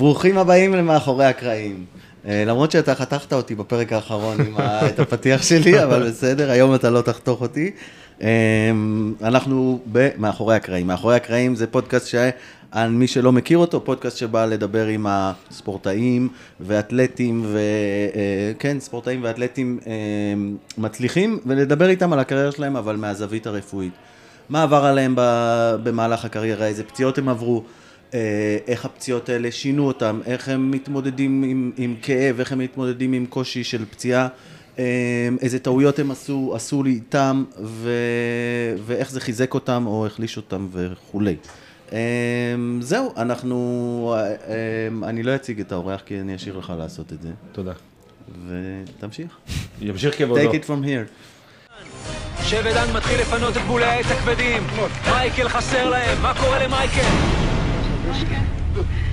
ברוכים הבאים למאחורי הקרעים. אה, למרות שאתה חתכת אותי בפרק האחרון עם את הפתיח שלי, אבל בסדר, היום אתה לא תחתוך אותי. אה, אנחנו במאחורי הקרעים. מאחורי הקרעים זה פודקאסט שעל מי שלא מכיר אותו, פודקאסט שבא לדבר עם הספורטאים ואתלטים, וכן, ספורטאים ואתלטים אה, מצליחים, ולדבר איתם על הקריירה שלהם, אבל מהזווית הרפואית. מה עבר עליהם במהלך הקריירה, איזה פציעות הם עברו, אה, איך הפציעות האלה שינו אותם, איך הם מתמודדים עם, עם כאב, איך הם מתמודדים עם קושי של פציעה, אה, איזה טעויות הם עשו, עשו לי איתם, ו, ואיך זה חיזק אותם או החליש אותם וכולי. אה, זהו, אנחנו, אה, אה, אני לא אציג את האורח כי אני אשאיר לך לעשות את זה, תודה. ותמשיך. ימשיך כבודו. Take it from here. שבדן מתחיל לפנות את בולי העץ הכבדים. מייקל חסר להם, מה קורה למייקל?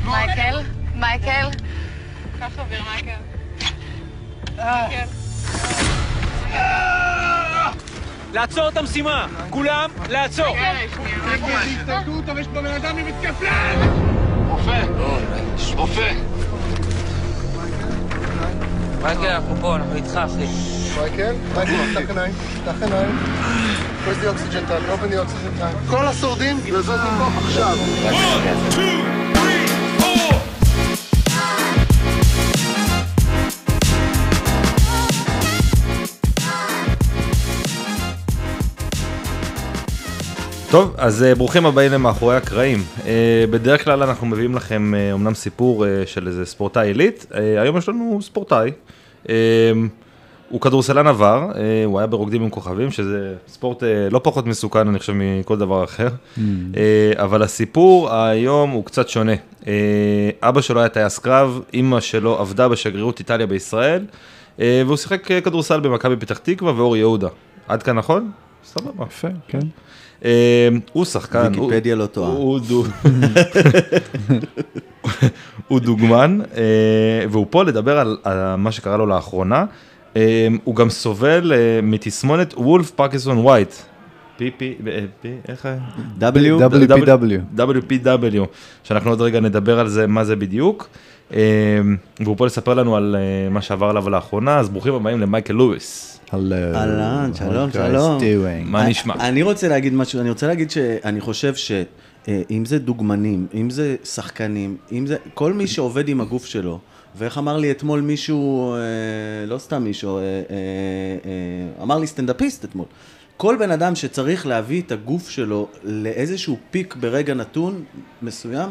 מייקל? מייקל? קח אוויר, מייקל. לעצור את המשימה! כולם, לעצור! מייקל, אנחנו פה, אנחנו איתך, אחי. מייקל, מייקל, פתח עיניים, פתח עיניים. Where's the oxygen tank? Open the oxygen tank. כל השורדים, לזוז מפה עכשיו. טוב, אז אה, ברוכים הבאים למאחורי הקרעים. אה, בדרך כלל אנחנו מביאים לכם אומנם סיפור אה, של איזה ספורטאי עילית, היום יש לנו ספורטאי. הוא כדורסלן עבר, הוא היה ברוקדים עם כוכבים, שזה ספורט לא פחות מסוכן, אני חושב, מכל דבר אחר. אה, אבל הסיפור היום הוא קצת שונה. אבא שלו היה טייס קרב, אימא שלו עבדה בשגרירות איטליה בישראל, והוא שיחק כדורסל במכבי פתח תקווה ואור יהודה. עד כאן נכון? סבבה. יפה, כן. אה, הוא שחקן, ויקיפדיה לא טועה. הוא דו- הוא דוגמן, אה, והוא פה לדבר על מה שקרה לו לאחרונה. אה, הוא גם סובל מתסמונת וולף ה... W? WPW. WPW, שאנחנו עוד רגע נדבר על זה, מה זה בדיוק. והוא פה לספר לנו על מה שעבר עליו לאחרונה, אז ברוכים הבאים למייקל לואיס. אהלן, שלום, שלום. מה נשמע? אני רוצה להגיד משהו, אני רוצה להגיד שאני חושב שאם זה דוגמנים, אם זה שחקנים, אם זה, כל מי שעובד עם הגוף שלו, ואיך אמר לי אתמול מישהו, אה, לא סתם מישהו, אה, אה, אה, אמר לי סטנדאפיסט אתמול, כל בן אדם שצריך להביא את הגוף שלו לאיזשהו פיק ברגע נתון מסוים,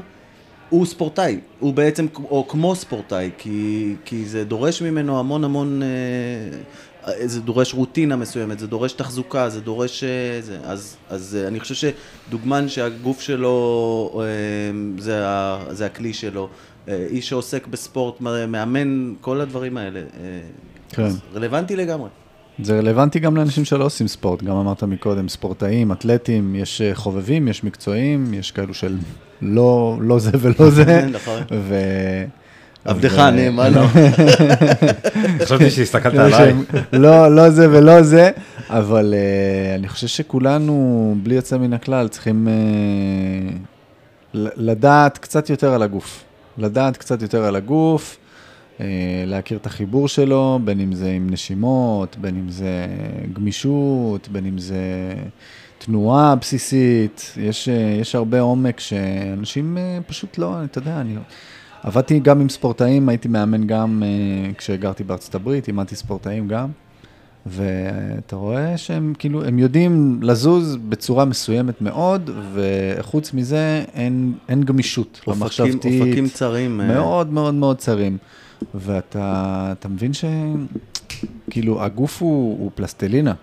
הוא ספורטאי, הוא בעצם, או כמו ספורטאי, כי, כי זה דורש ממנו המון המון, אה, זה דורש רוטינה מסוימת, זה דורש תחזוקה, זה דורש... אה, זה, אז, אז אה, אני חושב שדוגמן שהגוף שלו אה, זה, זה הכלי שלו, איש שעוסק בספורט, מאמן, כל הדברים האלה, כן. רלוונטי לגמרי. זה רלוונטי גם לאנשים שלא עושים ספורט, גם אמרת מקודם, ספורטאים, אתלטים, יש חובבים, יש מקצועיים, יש כאלו של לא, לא זה ולא זה. נכון. עבדך הנאמן. חשבתי שהסתכלת כאלה עליי. לא, לא זה ולא זה, אבל uh, אני חושב שכולנו, בלי יוצא מן הכלל, צריכים ל- לדעת קצת יותר על הגוף. לדעת קצת יותר על הגוף, uh, להכיר את החיבור שלו, בין אם זה עם נשימות, בין אם זה גמישות, בין אם זה תנועה בסיסית. יש, יש הרבה עומק שאנשים פשוט לא, אתה יודע, אני... עבדתי גם עם ספורטאים, הייתי מאמן גם uh, כשגרתי בארצות הברית, אימנתי ספורטאים גם, ואתה רואה שהם כאילו, הם יודעים לזוז בצורה מסוימת מאוד, וחוץ מזה אין, אין גמישות אופקים, למחשבתית. אופקים צרים. אה, מאוד מאוד מאוד צרים. ואתה אתה מבין שכאילו הגוף הוא, הוא פלסטלינה,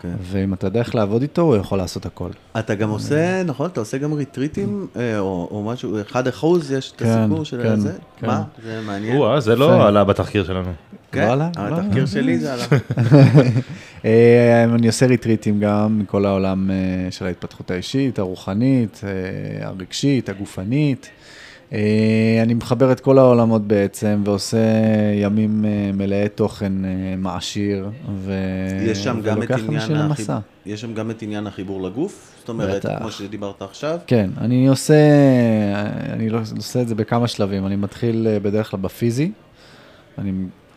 כן. ואם אתה יודע איך לעבוד איתו, הוא יכול לעשות הכל. אתה גם עושה, נכון, אתה עושה גם ריטריטים, אה, או או משהו, אחד אחוז, יש את כן, הסיפור של כן, זה? כן. מה? זה מעניין. או-אה, זה יפה. לא עלה בתחקיר שלנו. כן, לא לא התחקיר. שלי זה עלה. אה, אני עושה ריטריטים גם מכל העולם אה, של ההתפתחות האישית, הרוחנית, אה, הרגשית, הגופנית. אה, אני מחבר את כל העולמות בעצם, ועושה ימים אה, מלאי תוכן אה, מעשיר, ו... יש שם גם את ולוקח עניין אנשים למסע. החיבור, יש שם גם את עניין החיבור לגוף? זאת אומרת, בטח. כמו שדיברת עכשיו? כן, אני עושה, אני לא- עושה את זה בכמה שלבים. אני מתחיל בדרך כלל בפיזי, אני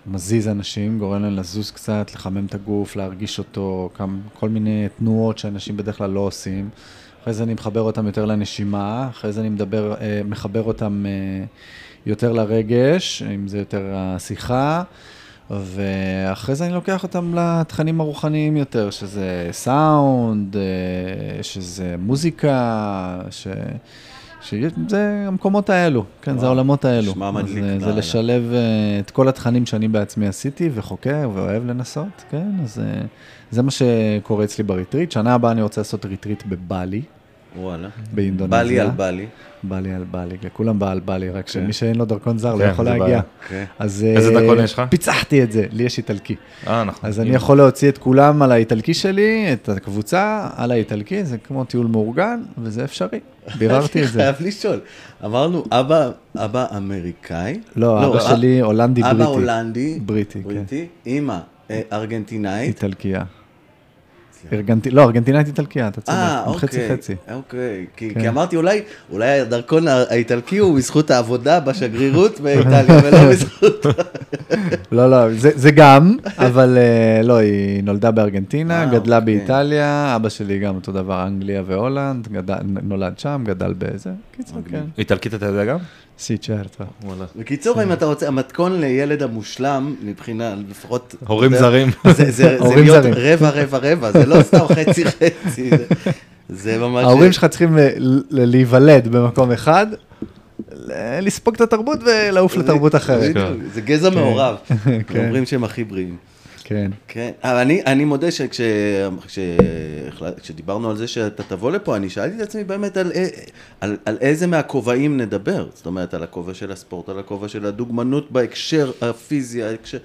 מזיז אנשים, גורם להם לזוז קצת, לחמם את הגוף, להרגיש אותו, כל מיני תנועות שאנשים בדרך כלל לא עושים. אחרי זה אני מחבר אותם יותר לנשימה, אחרי זה אני מדבר, אה, מחבר אותם אה, יותר לרגש, אם זה יותר השיחה. ואחרי זה אני לוקח אותם לתכנים הרוחניים יותר, שזה סאונד, אה, שזה מוזיקה, ש... שזה המקומות האלו, כן, זה העולמות האלו. נשמע מדליק, אה, זה לא. לשלב אה, את כל התכנים שאני בעצמי עשיתי וחוקר ואוהב לנסות, כן, אז אה, זה מה שקורה אצלי ב-retreat. שנה הבאה אני רוצה לעשות retreat בבאלי, וואלה. באינדונזיה. באלי על באלי. באלי על באלי, כולם בא על באלי, רק שמי שאין לו דרכון זר לא, כן, יכול להגיע. כן. אז איזה אה, דרכון יש לך? פיצחתי את זה, לי יש איטלקי. אה, נכון. אז אני יכול להוציא את כולם על האיטלקי שלי, את הקבוצה על האיטלקי, זה כמו טיול מאורגן, וזה אפשרי. ביררתי את זה. חייב לשאול. אמרנו, אבא, אבא אמריקאי? לא, אבא שלי הולנדי אבא בריטי. הולנדי. בריטי, כן. אימא אה, ארגנטינאית. איטלקייה. ארגנטי- לא, ארגנטינאית איטלקיה, אתה צודק, אה, חצי אוקיי. חצי. אוקיי. כי כן. כי אמרתי, אולי אולי הדרכון האיטלקי הוא בזכות העבודה בשגרירות באיטליה, ולא בזכות... לא, לא, זה זה גם, אבל אה, לא, היא נולדה בארגנטינה, אה, גדלה אוקיי. באיטליה, אבא שלי גם אותו דבר, אנגליה והולנד, גדל- נולד שם, גדל בזה. קיצור, כן. איטלקית אתה יודע גם? סי צ'רטו. וואלה. בקיצור, אם אתה רוצה, המתכון לילד המושלם, מבחינה, לפחות... הורים זרים. זה- זה- זה הורים להיות. רבע, רבע, רבע, זה לא סתם חצי חצי. זה- זה ממש... ההורים שלך צריכים ל- ל- להיוולד במקום אחד, ל- לספוג את התרבות ולעוף לתרבות אחרת. זה גזע מעורב. כן. אומרים שהם הכי בריאים. כן. כן, אבל אני, אני מודה שכשדיברנו על זה שאתה תבוא לפה, אני שאלתי את עצמי באמת על, א- על, על איזה מהכובעים נדבר. זאת אומרת, על הכובע של הספורט, על הכובע של הדוגמנות בהקשר הפיזי, ההקשר...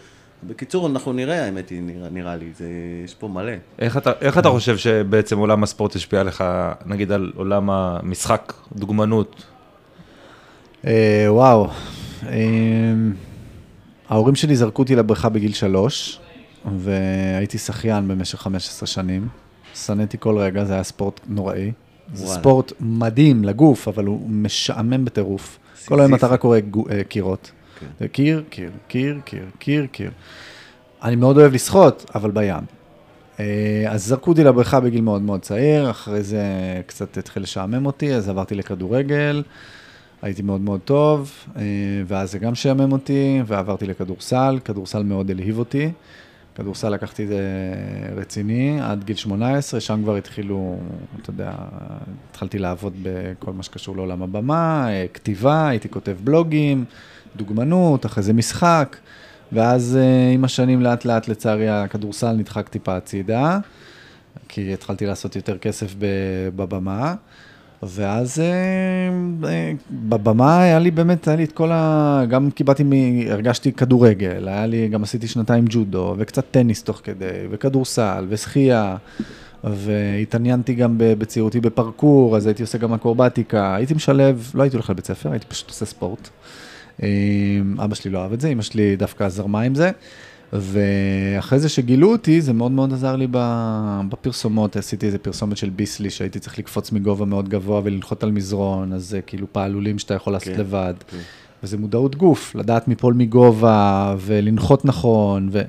בקיצור, אנחנו נראה, האמת היא, נראה, נראה לי, זה, יש פה מלא. איך אתה, איך אתה חושב שבעצם עולם הספורט השפיע עליך, נגיד על עולם המשחק, דוגמנות? אה, וואו. אה, ההורים שלי זרקו אותי לבריכה בגיל שלוש, והייתי שחיין במשך 15 שנים. שנאתי כל רגע, זה היה ספורט נוראי. זה. ספורט מדהים לגוף, אבל הוא משעמם בטירוף. כל היום אתה רק קורא אה, קירות. כן. קיר, קיר, קיר, קיר, קיר, קיר. אני מאוד אוהב לשחות, אבל בים. אה, אז זרקו אותי לבריכה בגיל מאוד מאוד צעיר, אחרי זה קצת התחיל לשעמם אותי, אז עברתי לכדורגל, הייתי מאוד מאוד טוב, אה, ואז זה גם שעמם אותי, ועברתי לכדורסל, כדורסל מאוד הלהיב אותי. כדורסל לקחתי את זה רציני עד גיל 18, שם כבר התחילו, אתה יודע, התחלתי לעבוד בכל מה שקשור לעולם הבמה, אה, כתיבה, הייתי כותב בלוגים, דוגמנות, אחרי זה משחק, ואז אה, עם השנים לאט לאט לצערי הכדורסל נדחק טיפה הצידה, כי התחלתי לעשות יותר כסף בבמה. ואז אה, אה, בבמה היה לי באמת, היה לי את כל ה... גם קיבלתי, מ... הרגשתי כדורגל, היה לי, גם עשיתי שנתיים ג'ודו, וקצת טניס תוך כדי, וכדורסל, ושחייה, והתעניינתי גם בצעירותי בפרקור, אז הייתי עושה גם אקרובטיקה, הייתי משלב, לא הייתי הולך לבית ספר, הייתי פשוט עושה ספורט. אה, אבא שלי לא אהב את זה, אמא שלי דווקא זרמה עם זה. ואחרי זה שגילו אותי, זה מאוד מאוד עזר לי בפרסומות, עשיתי איזה פרסומת של ביסלי, שהייתי צריך לקפוץ מגובה מאוד גבוה ולנחות על מזרון, אז זה כאילו פעלולים שאתה יכול לעשות כן, לבד. כן. וזה מודעות גוף, לדעת מפול מגובה ולנחות נכון, ו...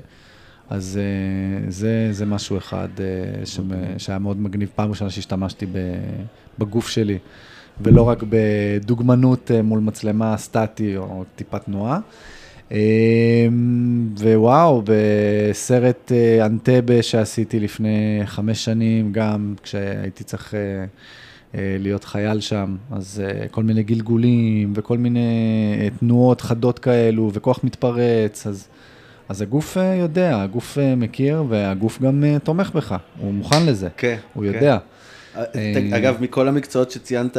אז אה, זה, זה משהו אחד אה, שמ- שהיה מאוד מגניב, פעם ראשונה שהשתמשתי בגוף שלי, ולא רק בדוגמנות אה, מול מצלמה סטטי או טיפת תנועה. אה, ווואו, בסרט אה, אנטבה שעשיתי לפני חמש שנים, גם כשהייתי צריך אה, אה, להיות חייל שם, אז כל מיני גלגולים וכל מיני תנועות חדות כאלו וכוח מתפרץ, אז, אז הגוף יודע, הגוף מכיר והגוף גם תומך בך, הוא מוכן לזה, כן, הוא כן. יודע. אגב, מכל המקצועות שציינת,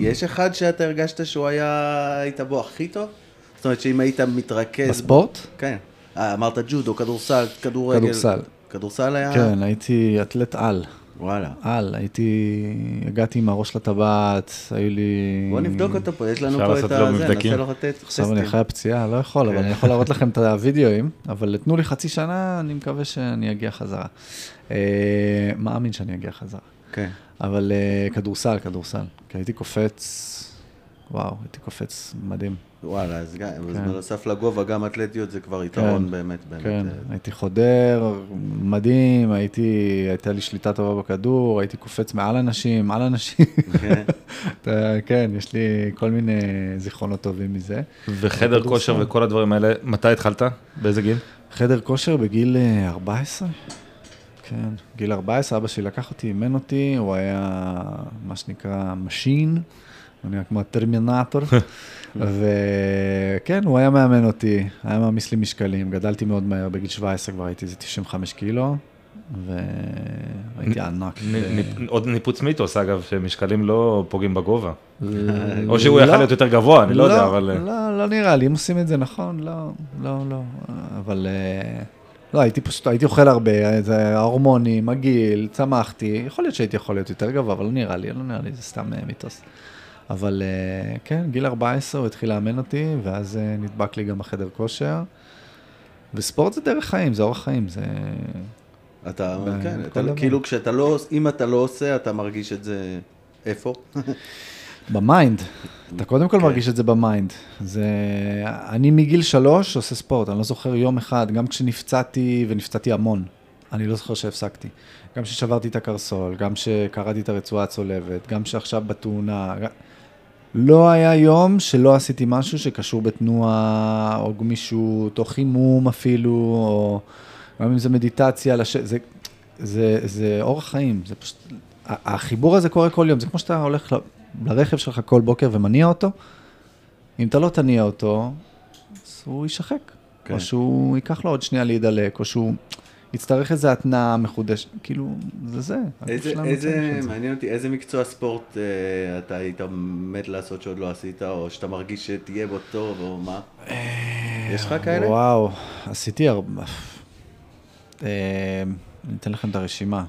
יש אחד שאתה הרגשת שהוא היה, היית בו הכי טוב? זאת אומרת שאם היית מתרכז... בספורט? כן. אה, אמרת ג'ודו, כדורסל, כדורגל. כדורסל. כדורסל היה... כן, הייתי אתלט על. וואלה. על, הייתי, הגעתי עם הראש לטבעת, היו לי... בוא נבדוק אותו פה, יש לנו אפשר פה את לעשות לו הזה, מבדקים? נעשה לו טסטים. עכשיו אני אחרי הפציעה, לא יכול, אבל אני יכול להראות לכם את הוידאוים, אבל תנו לי חצי שנה, אני מקווה שאני אגיע חזרה. אה, מאמין שאני אגיע חזרה. כן. אבל אה, כדורסל, כדורסל. כי הייתי קופץ, וואו, הייתי קופץ מדהים. וואלה, אז גם, אז כן. בנוסף לגובה, גם אתלטיות זה כבר יתרון באמת, באמת. כן, אה, הייתי חודר, מדהים, הייתי, הייתה לי שליטה טובה בכדור, הייתי קופץ מעל אנשים, על אנשים. כן. כן, יש לי כל מיני זיכרונות טובים מזה. וחדר. כושר וכל הדברים האלה, מתי התחלת? באיזה גיל? חדר כושר בגיל אה, 14? כן, גיל 14, אבא שלי לקח אותי, אימן אותי, הוא היה מה שנקרא machine, הוא נראה כמו הטרמינטור, וכן, הוא היה מאמן אותי, היה מעמיס לי משקלים, גדלתי מאוד מהר, בגיל 17 כבר הייתי איזה 95 קילו, והייתי ענק. עוד ניפוץ מיתוס אגב, שמשקלים לא פוגעים בגובה. או שהוא יכל לא. להיות יותר גבוה, אני לא יודע, אבל... אה, לא, לא נראה לי, אם עושים את זה נכון, לא, לא, לא. אבל אה, לא, הייתי פשוט, הייתי אוכל הרבה, זה ההורמונים, הגיל, צמחתי, יכול להיות שהייתי יכול להיות יותר גבוה, אבל לא נראה לי, לא נראה לי, זה סתם אה, מיתוס. אבל אה, כן, גיל 14 הוא התחיל לאמן אותי, ואז אה, נדבק לי גם בחדר כושר. וספורט זה דרך חיים, זה אורח חיים, זה... אתה, ב- כן, אתה, דבר. כאילו כשאתה לא, אם אתה לא עושה, אתה מרגיש את זה, איפה? ב-mind. אתה קודם כל כן. מרגיש את זה ב-mind. זה... אני מגיל שלוש עושה ספורט, אני לא זוכר יום אחד, גם כשנפצעתי, ונפצעתי המון, אני לא זוכר שהפסקתי. גם כששברתי את הקרסול, גם כשקרעתי את הרצועה הצולבת, גם שעכשיו בתאונה. לא היה יום שלא עשיתי משהו שקשור בתנועה, או גמישות, או חימום אפילו, או גם אם זה מדיטציה, לש... זה, זה, זה אורח חיים, זה פשוט... החיבור הזה קורה כל יום, זה כמו שאתה הולך ל- לרכב שלך כל בוקר ומניע אותו, אם אתה לא תניע אותו, אז הוא יישחק. כן. או שהוא ייקח לו עוד שנייה להידלק, או שהוא יצטרך איזו התנעה מחודשת, כאילו, זה זה. איזה, איזה, זה. מעניין אותי, איזה מקצוע ספורט אה, אתה היית מת לעשות שעוד לא עשית, או שאתה מרגיש שתהיה בו טוב, או מה? יש לך כאלה? וואו, עשיתי הרבה... אה, אני אתן לכם את הרשימה.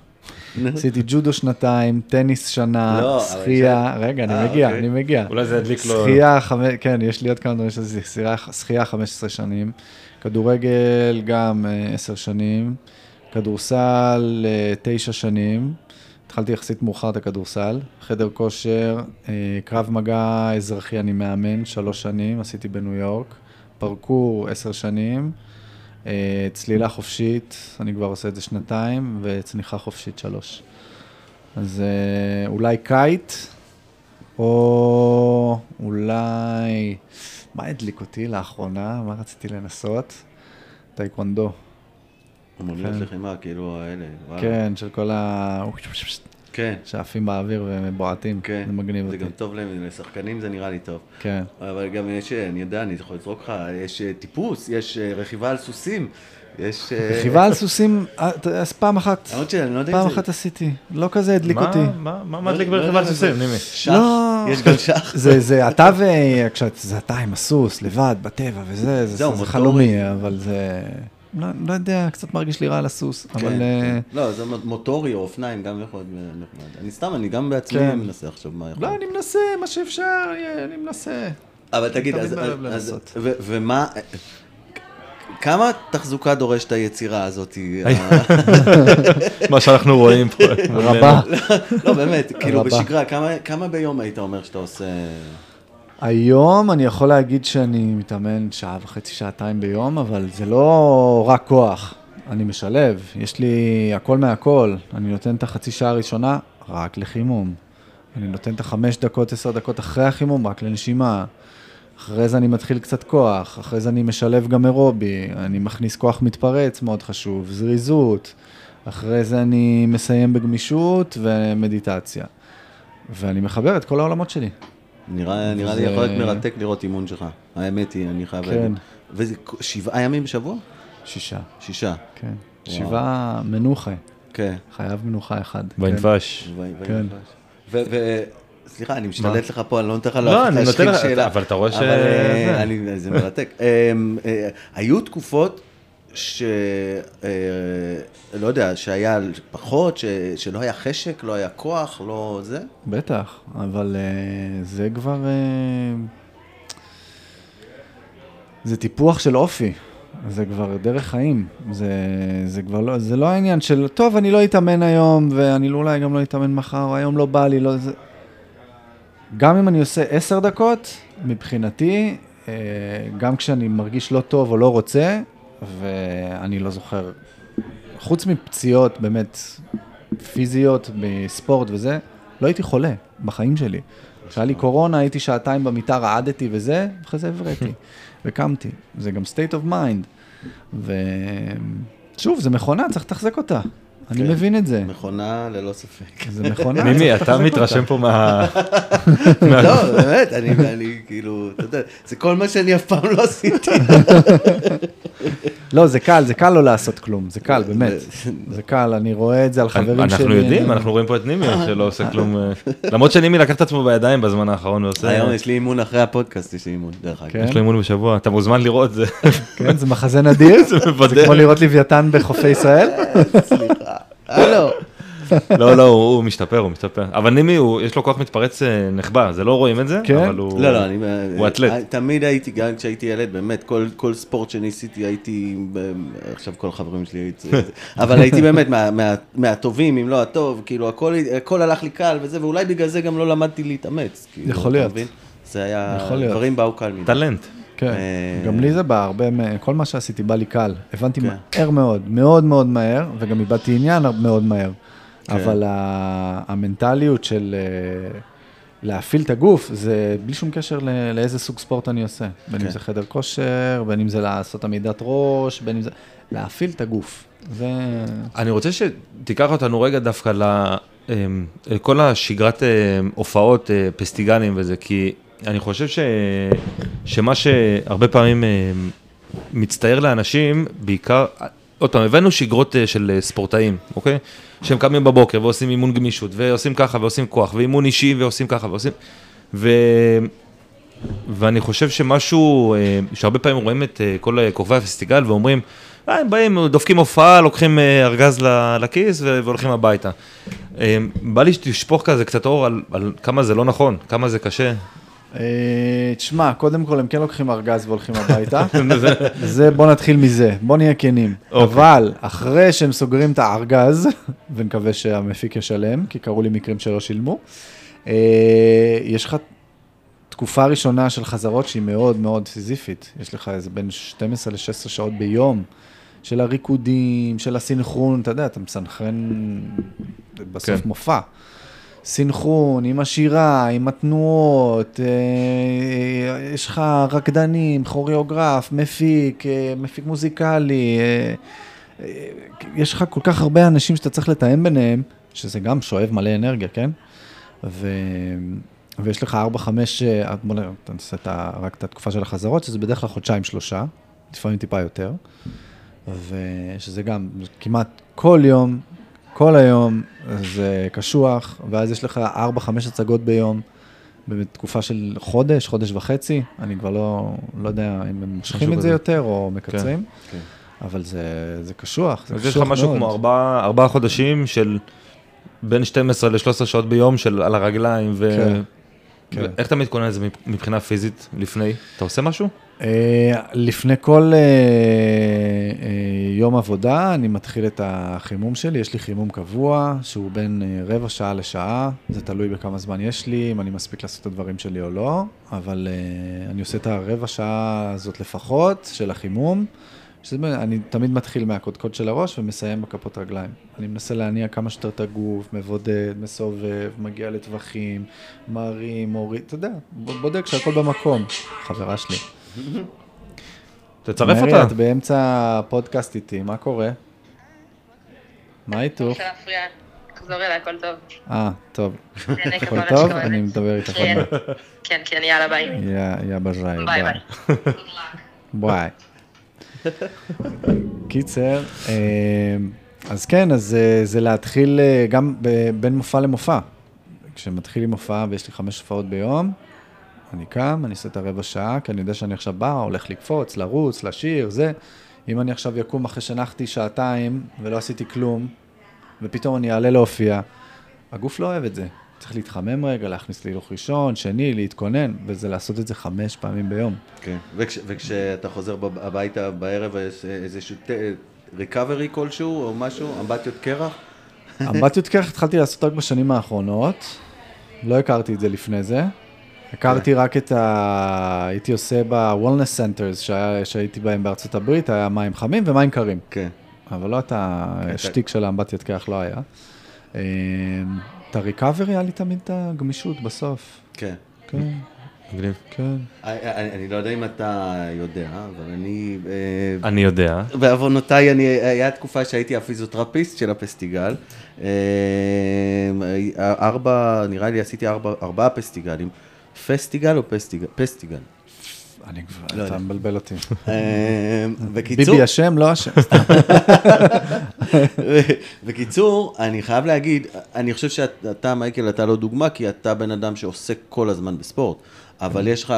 עשיתי ג'ודו שנתיים, טניס שנה, לא, שחייה, רגע, אה, אני מגיע, אוקיי. אני מגיע. אולי זה ידליק לו... שחייה, חמ- כן, יש לי עוד כמה דברים שזה שחייה- שחייה 15 שנים, כדורגל גם אה, 10 שנים, כדורסל אה, 9 שנים, התחלתי יחסית מאוחר את הכדורסל, חדר כושר, אה, קרב מגע אזרחי אני מאמן, 3 שנים, עשיתי בניו יורק, פרקור 10 שנים, אה, צלילה חופשית, אני כבר עושה את זה שנתיים, וצניחה חופשית 3. אז אולי קייט, או אולי, מה הדליק אותי לאחרונה? מה רציתי לנסות? טייקוונדו. אמנויות כן. לחימה, כאילו האלה. כן, של כל ה... כן, שעפים באוויר ובועטים. כן. זה מגניב זה אותי. גם טוב להם, לשחקנים זה נראה לי טוב. כן. אבל גם יש, אני יודע, אני יכול לזרוק לך, יש אה, טיפוס, יש אה, רכיבה על סוסים, יש... אה, רכיבה על סוסים, אז פעם אחת, לא אם פעם זה... אחת עשיתי, לא כזה הדליק מה- אותי. מה מה מדליק לא- לא ברכיבה על סוסים, זה- נימי? שח, לא. יש גם שח. זה, זה אתה ו... זה אתה עם הסוס, לבד, בטבע וזה, זה, זה. חלומי, אבל זה... לא, לא יודע, קצת מרגיש לי רע על הסוס, אבל... כן, אה, כן. לא, זה מוטורי או אופניים, גם יכול להיות נחמד. אני סתם, אני גם בעצמי כן. מנסה עכשיו מה יכול. לא, אני מנסה, מה שאפשר, יהיה, אני מנסה. אבל תגיד, אז, אז, לנסות. ו- ומה, כמה תחזוקה דורשת היצירה הזאת? מה שאנחנו רואים פה. רבה. לא, באמת, כאילו. בשגרה, כמה ביום היית אומר שאתה עושה... היום אני יכול להגיד שאני מתאמן שעה וחצי, שעתיים ביום, אבל זה לא רק כוח. אני משלב, יש לי הכל מהכל. אני נותן את החצי שעה הראשונה רק לחימום. אני נותן את החמש דקות, עשר דקות אחרי החימום רק לנשימה. אחרי זה אני מתחיל קצת כוח, אחרי זה אני משלב גם אירובי, אני מכניס כוח מתפרץ, מאוד חשוב, זריזות. אחרי זה אני מסיים בגמישות ומדיטציה. ואני מחבר את כל העולמות שלי. נראה נראה לי זה- יכול להיות מרתק לראות אימון שלך. האמת היא, אני חייב כן. להגיד. וזה שבעה ימים בשבוע? שישה. שישה. כן. וואו. שבעה מנוחה, כן. חייב מנוחה אחד. בנפש. ו- ו- כן. ו- ו- סליחה, אני משתלט לך פה, אני לא נותן לך לא, אני להשחיל נותן לך- שאלה. אבל אתה רואה ש- אבל, אה, זה. אני- זה מרתק. אה, אה, היו תקופות ש... אה, לא יודע, שהיה פחות, ש... שלא היה חשק, לא היה כוח, לא זה? בטח, אבל אה, זה כבר... אה, זה טיפוח של אופי, זה כבר דרך חיים. זה, זה כבר לא, זה לא העניין של, טוב, אני לא אתאמן היום, ואני אולי גם לא אתאמן מחר, או היום לא בא לי, לא זה... גם אם אני עושה עשר דקות, מבחינתי, גם כשאני מרגיש לא טוב או לא רוצה, ואני לא זוכר, חוץ מפציעות באמת פיזיות בספורט וזה, לא הייתי חולה בחיים שלי. כשהיה לי קורונה, הייתי שעתיים במיטה, רעדתי וזה, אחרי זה הבראתי, וקמתי. זה גם state of mind. ושוב, זה מכונה, צריך לתחזק אותה. אני כן. מבין את זה. מכונה ללא ספק. זה מכונה, מימי, אתה מתרשם. פה מה... לא, באמת, אני, אני כאילו, אתה יודע, זה כל מה שאני אף פעם לא עשיתי. לא, זה קל, זה קל לא לעשות כלום, זה קל, באמת. זה קל, אני רואה את זה על חברים שלי. אנחנו יודעים, אנחנו רואים פה את נימי שלא עושה כלום. אה, למרות שנימי לקח את עצמו בידיים בזמן האחרון ועושה... היום יש לי אימון אחרי הפודקאסט, יש לי אימון, דרך אגב. כן. יש לו אימון בשבוע, אתה מוזמן לראות זה. כן, זה מחזה נדיר, זה. כמו לראות לוויתן בחופי ישראל. סליחה. הלו. לא, לא, הוא הוא משתפר, הוא משתפר. אבל נימי, יש לו כוח מתפרץ אה, נחבא, זה לא רואים את זה, כן? אבל הוא... לא, לא, אני... הוא אתלט. תמיד הייתי, גם כשהייתי ילד, באמת, כל, כל ספורט שניסיתי הייתי, עכשיו כל החברים שלי הייתי, אבל הייתי באמת מה, מה, מהטובים, אם לא הטוב, כאילו, הכל, הלך לי קל וזה, ואולי בגלל זה גם לא למדתי להתאמץ. כאילו, יכול להיות. זה היה, יכול להיות. דברים באו קל מדי. טלנט. כן, אה, גם לי זה בא הרבה, כל מה שעשיתי בא לי קל. הבנתי כן. מהר מאוד, מאוד מאוד מהר, וגם איבדתי עניין מאוד מהר. כן. אבל המנטליות של אה, להפעיל את הגוף, זה בלי שום קשר ל- לאיזה סוג ספורט אני עושה. בין אם כן. זה חדר כושר, בין אם זה לעשות עמידת ראש, בין אם זה... להפעיל את הגוף. זה... אני רוצה שתיקח אותנו רגע דווקא השגרת אה, הופעות, אה, פסטיגלים וזה, כי אני חושב ש... שמה שהרבה פעמים אה, מצטייר לאנשים, בעיקר, עוד פעם, הבאנו שגרות אה, של אה, ספורטאים, אוקיי? שהם קמים בבוקר ועושים אימון גמישות, ועושים ככה ועושים כוח, ואימון אישי ועושים ככה ועושים... ו... ואני חושב שמשהו, שהרבה פעמים רואים את כל כוכבי הפסטיגל ואומרים, אה, הם באים, דופקים הופעה, לוקחים ארגז לכיס והולכים הביתה. בא לי שתשפוך כזה קצת אור על, על כמה זה לא נכון, כמה זה קשה. אה, תשמע, קודם כל הם כן לוקחים ארגז והולכים הביתה. זה, בוא נתחיל מזה, בוא נהיה כנים. אוקיי. אבל אחרי שהם סוגרים את הארגז, ונקווה שהמפיק ישלם, כי קרו לי מקרים שלא שילמו, אה, יש לך תקופה ראשונה של חזרות שהיא מאוד מאוד סיזיפית. יש לך איזה בין 12 ל-16 שעות ביום. של הריקודים, של הסינכרון, אתה יודע, אתה מסנכרן בסוף כן. מופע. סינכרון, עם השירה, עם התנועות, אה, יש לך רקדנים, כוריאוגרף, מפיק, אה, מפיק מוזיקלי, אה, אה, יש לך כל כך הרבה אנשים שאתה צריך לתאם ביניהם, שזה גם שואב מלא אנרגיה, כן? ו... ויש לך 4-5, אה, בוא נראה, אתה נעשה את ה- רק את התקופה של החזרות, שזה בדרך כלל חודשיים-שלושה, לפעמים טיפה יותר, ושזה גם כמעט כל יום, כל היום, זה קשוח, ואז יש לך 4-5 הצגות ביום, בתקופה של חודש, חודש וחצי, אני כבר לא, לא יודע אם הם מושכים את זה. יותר או מקצרים, כן. אבל זה, זה קשוח, זה אז יש קשוח לך משהו מאוד. כמו ארבעה, ארבעה חודשים של בין 12 ל-13 שעות ביום של על הרגליים, ו... כן, כן. איך אתה מתכונן לזה מבחינה פיזית לפני? אתה עושה משהו? אה, לפני כל אה, אה, יום עבודה, אני מתחיל את החימום שלי, יש לי חימום קבוע, שהוא בין אה, רבע שעה לשעה, זה תלוי בכמה זמן יש לי, אם אני מספיק לעשות את הדברים שלי או לא, אבל אה, אני עושה את הרבע שעה הזאת לפחות, של החימום, שזה, אני תמיד מתחיל מהקודקוד של הראש ומסיים בכפות רגליים. אני מנסה להניע כמה שיותר את הגוף, מבודד, מסובב, מגיע לטווחים, מרים, מוריד, אתה יודע, בודק שהכל במקום, חברה שלי. תצרף מרי, אותה. את באמצע הפודקאסט איתי, מה קורה? מה איתו? אפשר להפריע. תחזור אליי, הכל טוב. אה, טוב. הכל טוב? אני מדבר איתך עוד כן. מעט. כן, כן, יאללה, ביי. יא בז'אי, ביי ביי. קיצר, אה, אז כן, אז אה, זה להתחיל אה, גם בין מופע למופע. כשמתחילים הופעה ויש לי חמש הופעות ביום, אני קם, אני עושה את הרבע שעה, כי אני יודע שאני עכשיו בא, הולך לקפוץ, לרוץ, לשיר, זה. אם אני עכשיו יקום אחרי שנחתי שעתיים ולא עשיתי כלום, ופתאום אני אעלה להופיע, הגוף לא אוהב את זה. צריך להתחמם רגע, להכניס להילוך ראשון, שני, להתכונן, וזה לעשות את זה חמש פעמים ביום. כן, וכש, וכשאתה חוזר בב- הביתה בערב, איזשהו ריקאברי כלשהו, או משהו, אמבטיות קרח? אמבטיות קרח התחלתי לעשות רק בשנים האחרונות, לא הכרתי את זה לפני זה. הכרתי רק את ה... הייתי עושה ב-Wellness Centers שהיה- שהייתי בהם בארצות הברית, היה מים חמים ומים קרים. כן. אבל לא את השטיק של האמבטיית קרח לא היה. אה, את הריקאברי היה לי תמיד את הגמישות בסוף. כן. כן, מגניב. כן. אני, אני לא יודע אם אתה יודע, אבל אני... אה, אני יודע. בעוונותיי, אני, היה תקופה שהייתי הפיזיותרפיסט של הפסטיגל. אה, ארבע, נראה לי עשיתי ארבע, ארבעה פסטיגלים. פסטיגל או פסטיגל? פסטיגל. אני כבר, לא אתה. מבלבל אותי. אה, בקיצור, ביבי אשם, לא אשם. בקיצור, אני חייב להגיד, אני חושב שאתה, מייקל, אתה לא דוגמה, כי אתה בן אדם שעוסק כל הזמן בספורט. אבל יש לך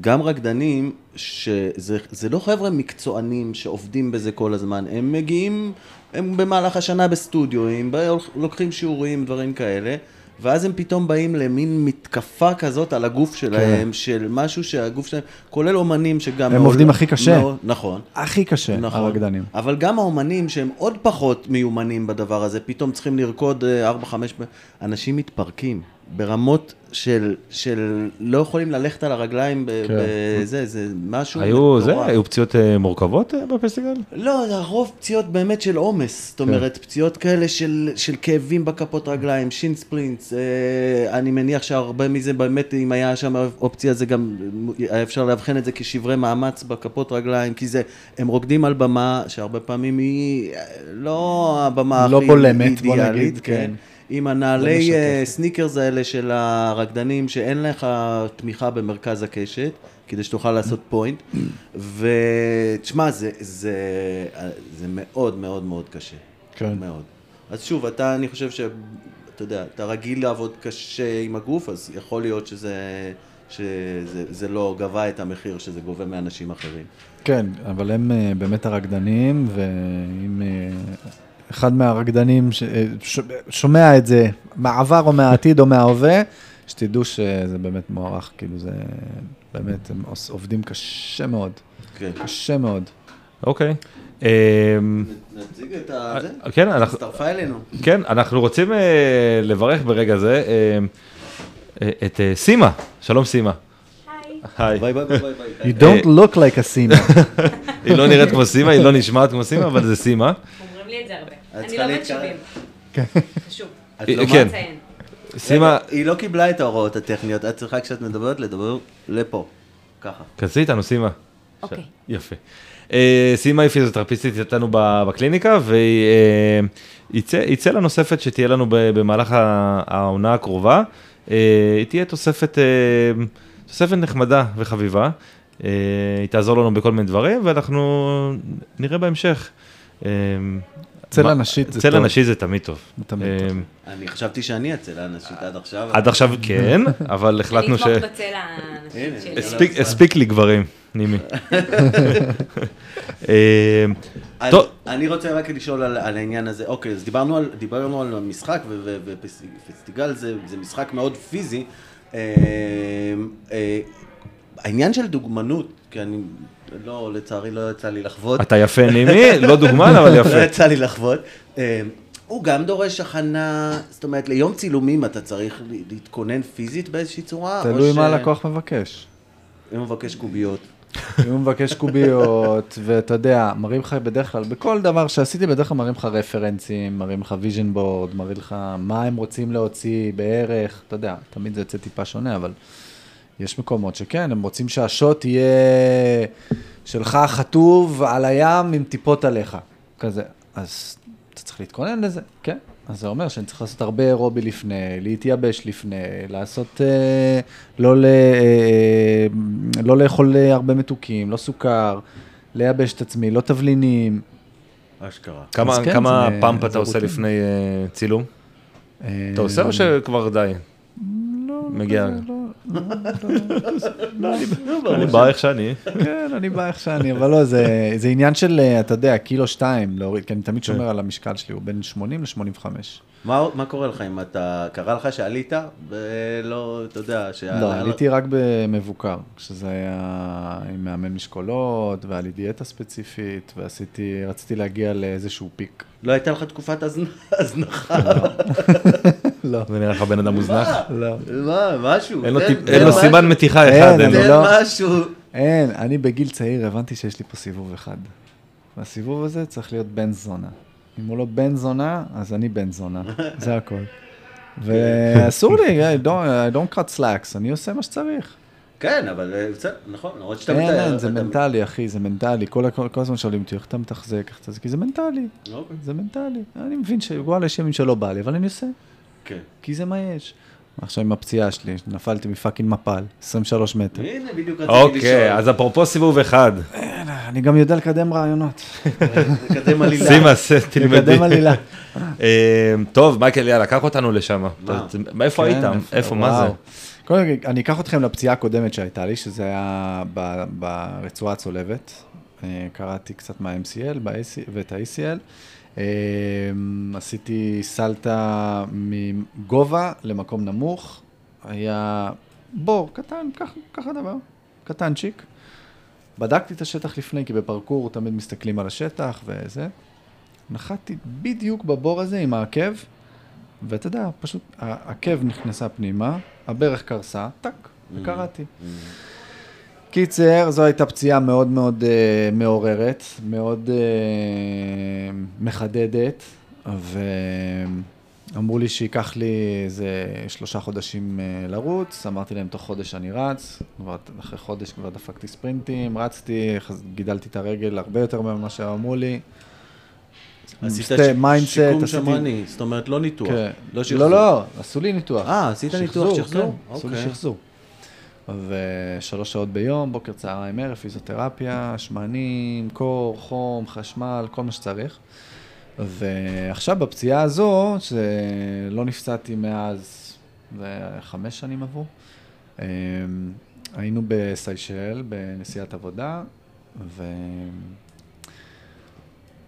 גם רקדנים, שזה זה לא חבר'ה מקצוענים שעובדים בזה כל הזמן, הם מגיעים, הם במהלך השנה בסטודיואים, ב- לוקחים שיעורים, דברים כאלה, ואז הם פתאום באים למין מתקפה כזאת על הגוף שלהם, של משהו שהגוף שלהם, כולל אומנים שגם... הם עובדים הכי קשה. מאוד- נכון. הכי קשה, נכון. הרקדנים. אבל גם האומנים שהם עוד פחות מיומנים בדבר הזה, פתאום צריכים לרקוד 4-5, אנשים מתפרקים ברמות של, של לא יכולים ללכת על הרגליים כן. בזה, זה משהו היו, זה, מטורף. היו פציעות אה, מורכבות אה, בפסטיגל? לא, זה הרוב פציעות באמת של עומס, זאת אומרת, פציעות כאלה של, של כאבים בכפות רגליים, shin splints, אה, אני מניח שהרבה מזה באמת, אם היה שם אופציה, זה גם, היה אפשר לאבחן את זה כשברי מאמץ בכפות רגליים, כי זה, הם רוקדים על במה שהרבה פעמים היא לא הבמה לא הכי בולמת, בוא אידיאלית, נגיד, כן. כן. עם הנעלי. אה, סניקרס האלה של הרקדנים, שאין לך תמיכה במרכז הקשת, כדי שתוכל לעשות פוינט, ותשמע, זה, זה, זה מאוד מאוד מאוד קשה. כן. מאוד. אז שוב, אתה, אני חושב ש... אתה יודע, אתה רגיל לעבוד קשה עם הגוף, אז יכול להיות שזה, שזה זה לא גבה את המחיר שזה גובה מאנשים אחרים. כן, אבל הם אה, באמת הרקדנים, ואם אה, אחד מהרקדנים ש- אה, ש- שומע את זה מהעבר או מהעתיד או מההווה, שתדעו שזה באמת מוערך, כאילו זה באמת, הם עובדים קשה מאוד, כן. קשה מאוד. אוקיי. אה, נציג את. זה? כן, אנחנו, הצטרפה אלינו. כן, אנחנו רוצים אה, לברך ברגע זה אה, אה, את אה, סימה. שלום סימה. היי. ביי ביי ביי. ביי. You don't look like a סימה. היא לא נראית כמו סימה, היא לא נשמעת כמו סימה, אבל זה סימה. אומרים לי את זה הרבה. אני לא בת להתקרב. שבעים. חשוב. את לא כן. סימה, היא לא קיבלה את ההוראות הטכניות, את צריכה כשאת מדברת לדבר לפה, ככה. כנסי איתנו סימה. אוקיי. יפה. אה, סימה היא פיזיותרפיסטית איתנו ב- בקליניקה, והיא אה, יצא- לה נוספת שתהיה לנו ב- במהלך העונה הקרובה. אה, היא תהיה תוספת, אה, תוספת נחמדה וחביבה. אה, היא תעזור לנו בכל מיני דברים, ואנחנו נראה בהמשך. צלע נשית זה צלע טוב. נשית זה תמיד טוב. זה תמיד אה, טוב. אני חשבתי שאני אצל האנשים עד עכשיו. עד עכשיו כן, אבל החלטנו ש... אני אתמוך בצלע הנשית שלי. הספיק- לי גברים, נימי. אה. אני רוצה רק לשאול על, על העניין הזה. אוקיי, אז דיברנו על, דיברנו על המשחק, ו- ו- ופסטיגל זה, זה משחק מאוד פיזי. אה, העניין של דוגמנות, כי אני, לא, לצערי לא יצא לי לחוות. אתה יפה נימי, לא דוגמן, אבל לא יפה. יצא לי לחוות. אה, הוא גם דורש הכנה, זאת אומרת, ליום צילומים אתה צריך להתכונן פיזית באיזושהי צורה? תלוי מה הלקוח מבקש. אם הוא מבקש קוביות. אם הוא מבקש קוביות, ואתה יודע, מראים לך בדרך כלל, בכל דבר שעשיתי, בדרך כלל מראים לך רפרנסים, מראים לך vision board, מראים לך מה הם רוצים להוציא בערך, אתה יודע, תמיד זה יוצא טיפה שונה, אבל יש מקומות שכן, הם רוצים שהשוט יהיה שלך חטוב על הים עם טיפות עליך, כזה. אז אתה צריך להתכונן לזה, כן. אז זה אומר שאני צריך לעשות הרבה אירובי לפני, להתייבש לפני, לעשות, אה, לא, ל, אה, לא לאכול אה, הרבה מתוקים, לא סוכר, לייבש את עצמי, לא תבלינים. אשכרה. כמה, כן, כמה זה- פאמפ זה אתה עושה רוטין. לפני אה, צילום? אה, אתה עושה או שכבר די? לא, מגיע? כזה, לא, אני בא איך שאני. כן, אני בא איך שאני, אבל לא, זה, זה עניין של, אה, אתה יודע, קילו שתיים להוריד, כי אני תמיד שומר על המשקל שלי, הוא בין 80 ל-85. מה מה קורה לך אם אתה, קרה לך שעלית ולא, אתה יודע, שה- לא, עליתי רק במבוקר, כשזה היה עם מאמן משקולות, והיה לי דיאטה ספציפית, ועשיתי, רציתי להגיע לאיזשהו פיק. לא הייתה לך תקופת הזנ- הזנחה. לא. זה נראה לך בן אדם מוזנח? לא. מה, משהו. אין לו. סימן מתיחה אחד. אין לו. לא- משהו. אין, אני בגיל צעיר הבנתי שיש לי פה סיבוב אחד. והסיבוב הזה צריך להיות בן זונה. אם הוא לא בן זונה, אז אני בן זונה. זה הכל. ואסור לי, I don't, I don't cut slacks, אני עושה מה שצריך. כן, אבל אה, בסדר, נכון, למרות שאתה מתאר. אין, זה מנטלי, אחי, זה מנטלי. כל הזמן שואלים אותי, איך אתה מתחזק, איך אתה זה, כי זה מנטלי. אוקיי. זה מנטלי. אני מבין שוואלה, יש ימים שלא בא לי, אבל אני עושה, כן. כי זה מה יש. עכשיו עם הפציעה שלי, נפלתי מפאקינג מפל, 23 מטר. הנה, בדיוק רציתי לשאול. אוקיי, אז אפרופו סיבוב אחד. אני גם יודע לקדם רעיונות. לקדם עלילה. סימה, תלמדי. לקדם עלילה. אה, טוב, מייקל, יאללה, קח אותנו לשם. מה? מאיפה היית? כן, איפה, מה זה? קודם כל, אני אקח אתכם לפציעה הקודמת שהייתה לי, שזה היה ב- ברצועה הצולבת. אה, קראתי קצת מה-MCL ואת ה-ACL. אה, עשיתי סלטה מגובה למקום נמוך. היה בור קטן, ככה- דבר, קטנצ'יק. בדקתי את השטח לפני, כי בפרקור תמיד מסתכלים על השטח וזה. נחתתי בדיוק בבור הזה עם העקב, ואתה יודע, פשוט העקב נכנסה פנימה, הברך קרסה, טאק, וקראתי. קיצר, זו הייתה פציעה מאוד מאוד uh, מעוררת, מאוד uh, מחדדת, ואמרו לי שייקח לי איזה שלושה חודשים uh, לרוץ, אמרתי להם תוך חודש אני רץ, כבר אחרי חודש כבר דפקתי ספרינטים, רצתי, גידלתי את הרגל הרבה יותר ממה שאמרו לי. עשית שיקום שמרני, זאת אומרת לא ניתוח. כן. לא שחזור. לא, לא, עשו לי ניתוח. אה, עשית ניתוח שחזור? כן, עשו לי אוקיי. שחזור. ושלוש שעות ביום, בוקר, צהריים, ערב, פיזיותרפיה, שמנים, קור, חום, חשמל, כל מה שצריך. ועכשיו בפציעה הזו, שלא נפצעתי מאז, זה חמש שנים עברו, אמ, היינו בסיישל, בנסיעת עבודה, ו...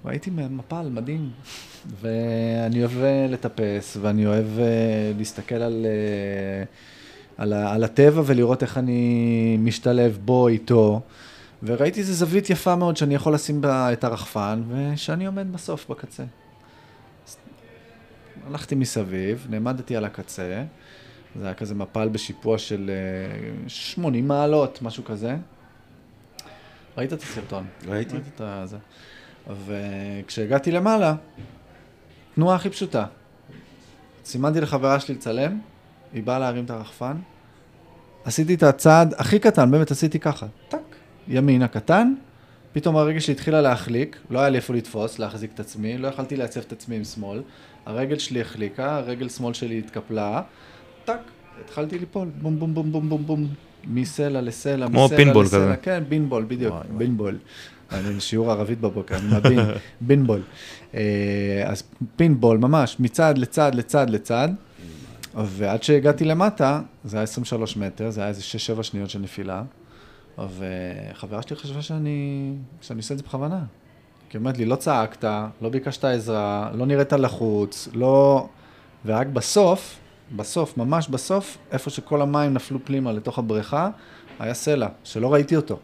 והייתי מפל מדהים, ואני אוהב לטפס, ואני אוהב אה, להסתכל על, אה, על, ה- על הטבע ולראות איך אני משתלב בו, איתו, וראיתי איזו זווית יפה מאוד שאני יכול לשים בה את הרחפן, ושאני עומד בסוף בקצה. הלכתי מסביב, נעמדתי על הקצה, זה היה כזה מפל בשיפוע של אה, 80 מעלות, משהו כזה. ראית את הסרטון? ראיתי. ראיתי את זה. וכשהגעתי למעלה, תנועה הכי פשוטה. סימנתי לחברה שלי לצלם, היא באה להרים את הרחפן, עשיתי את הצעד הכי קטן, באמת עשיתי ככה, טאק, ימינה קטן, פתאום הרגל שלי התחילה להחליק, לא היה לי איפה לתפוס, להחזיק את עצמי, לא יכלתי לעצב את עצמי עם שמאל, הרגל שלי החליקה, הרגל שמאל שלי התקפלה, טאק, התחלתי ליפול, בום בום בום בום בום בום, מסלע לסלע, כמו מסלע פינבול לסלע, כזה. כן, בינבול, בדיוק, בינבול. אני שיעור ערבית בבוקר, אני מבין, בינבול. אה, אז פינבול, ממש, מצד לצד לצד לצד, ועד שהגעתי למטה, זה היה 23 מטר, זה היה איזה 6-7 שניות של נפילה, וחברה שלי חשבה שאני, שאני עושה את זה בכוונה. כי היא אומרת לי, לא צעקת, לא ביקשת עזרה, לא נראית לחוץ, לא... ורק בסוף, בסוף, ממש בסוף, איפה שכל המים נפלו פנימה לתוך הבריכה, היה סלע, שלא ראיתי אותו.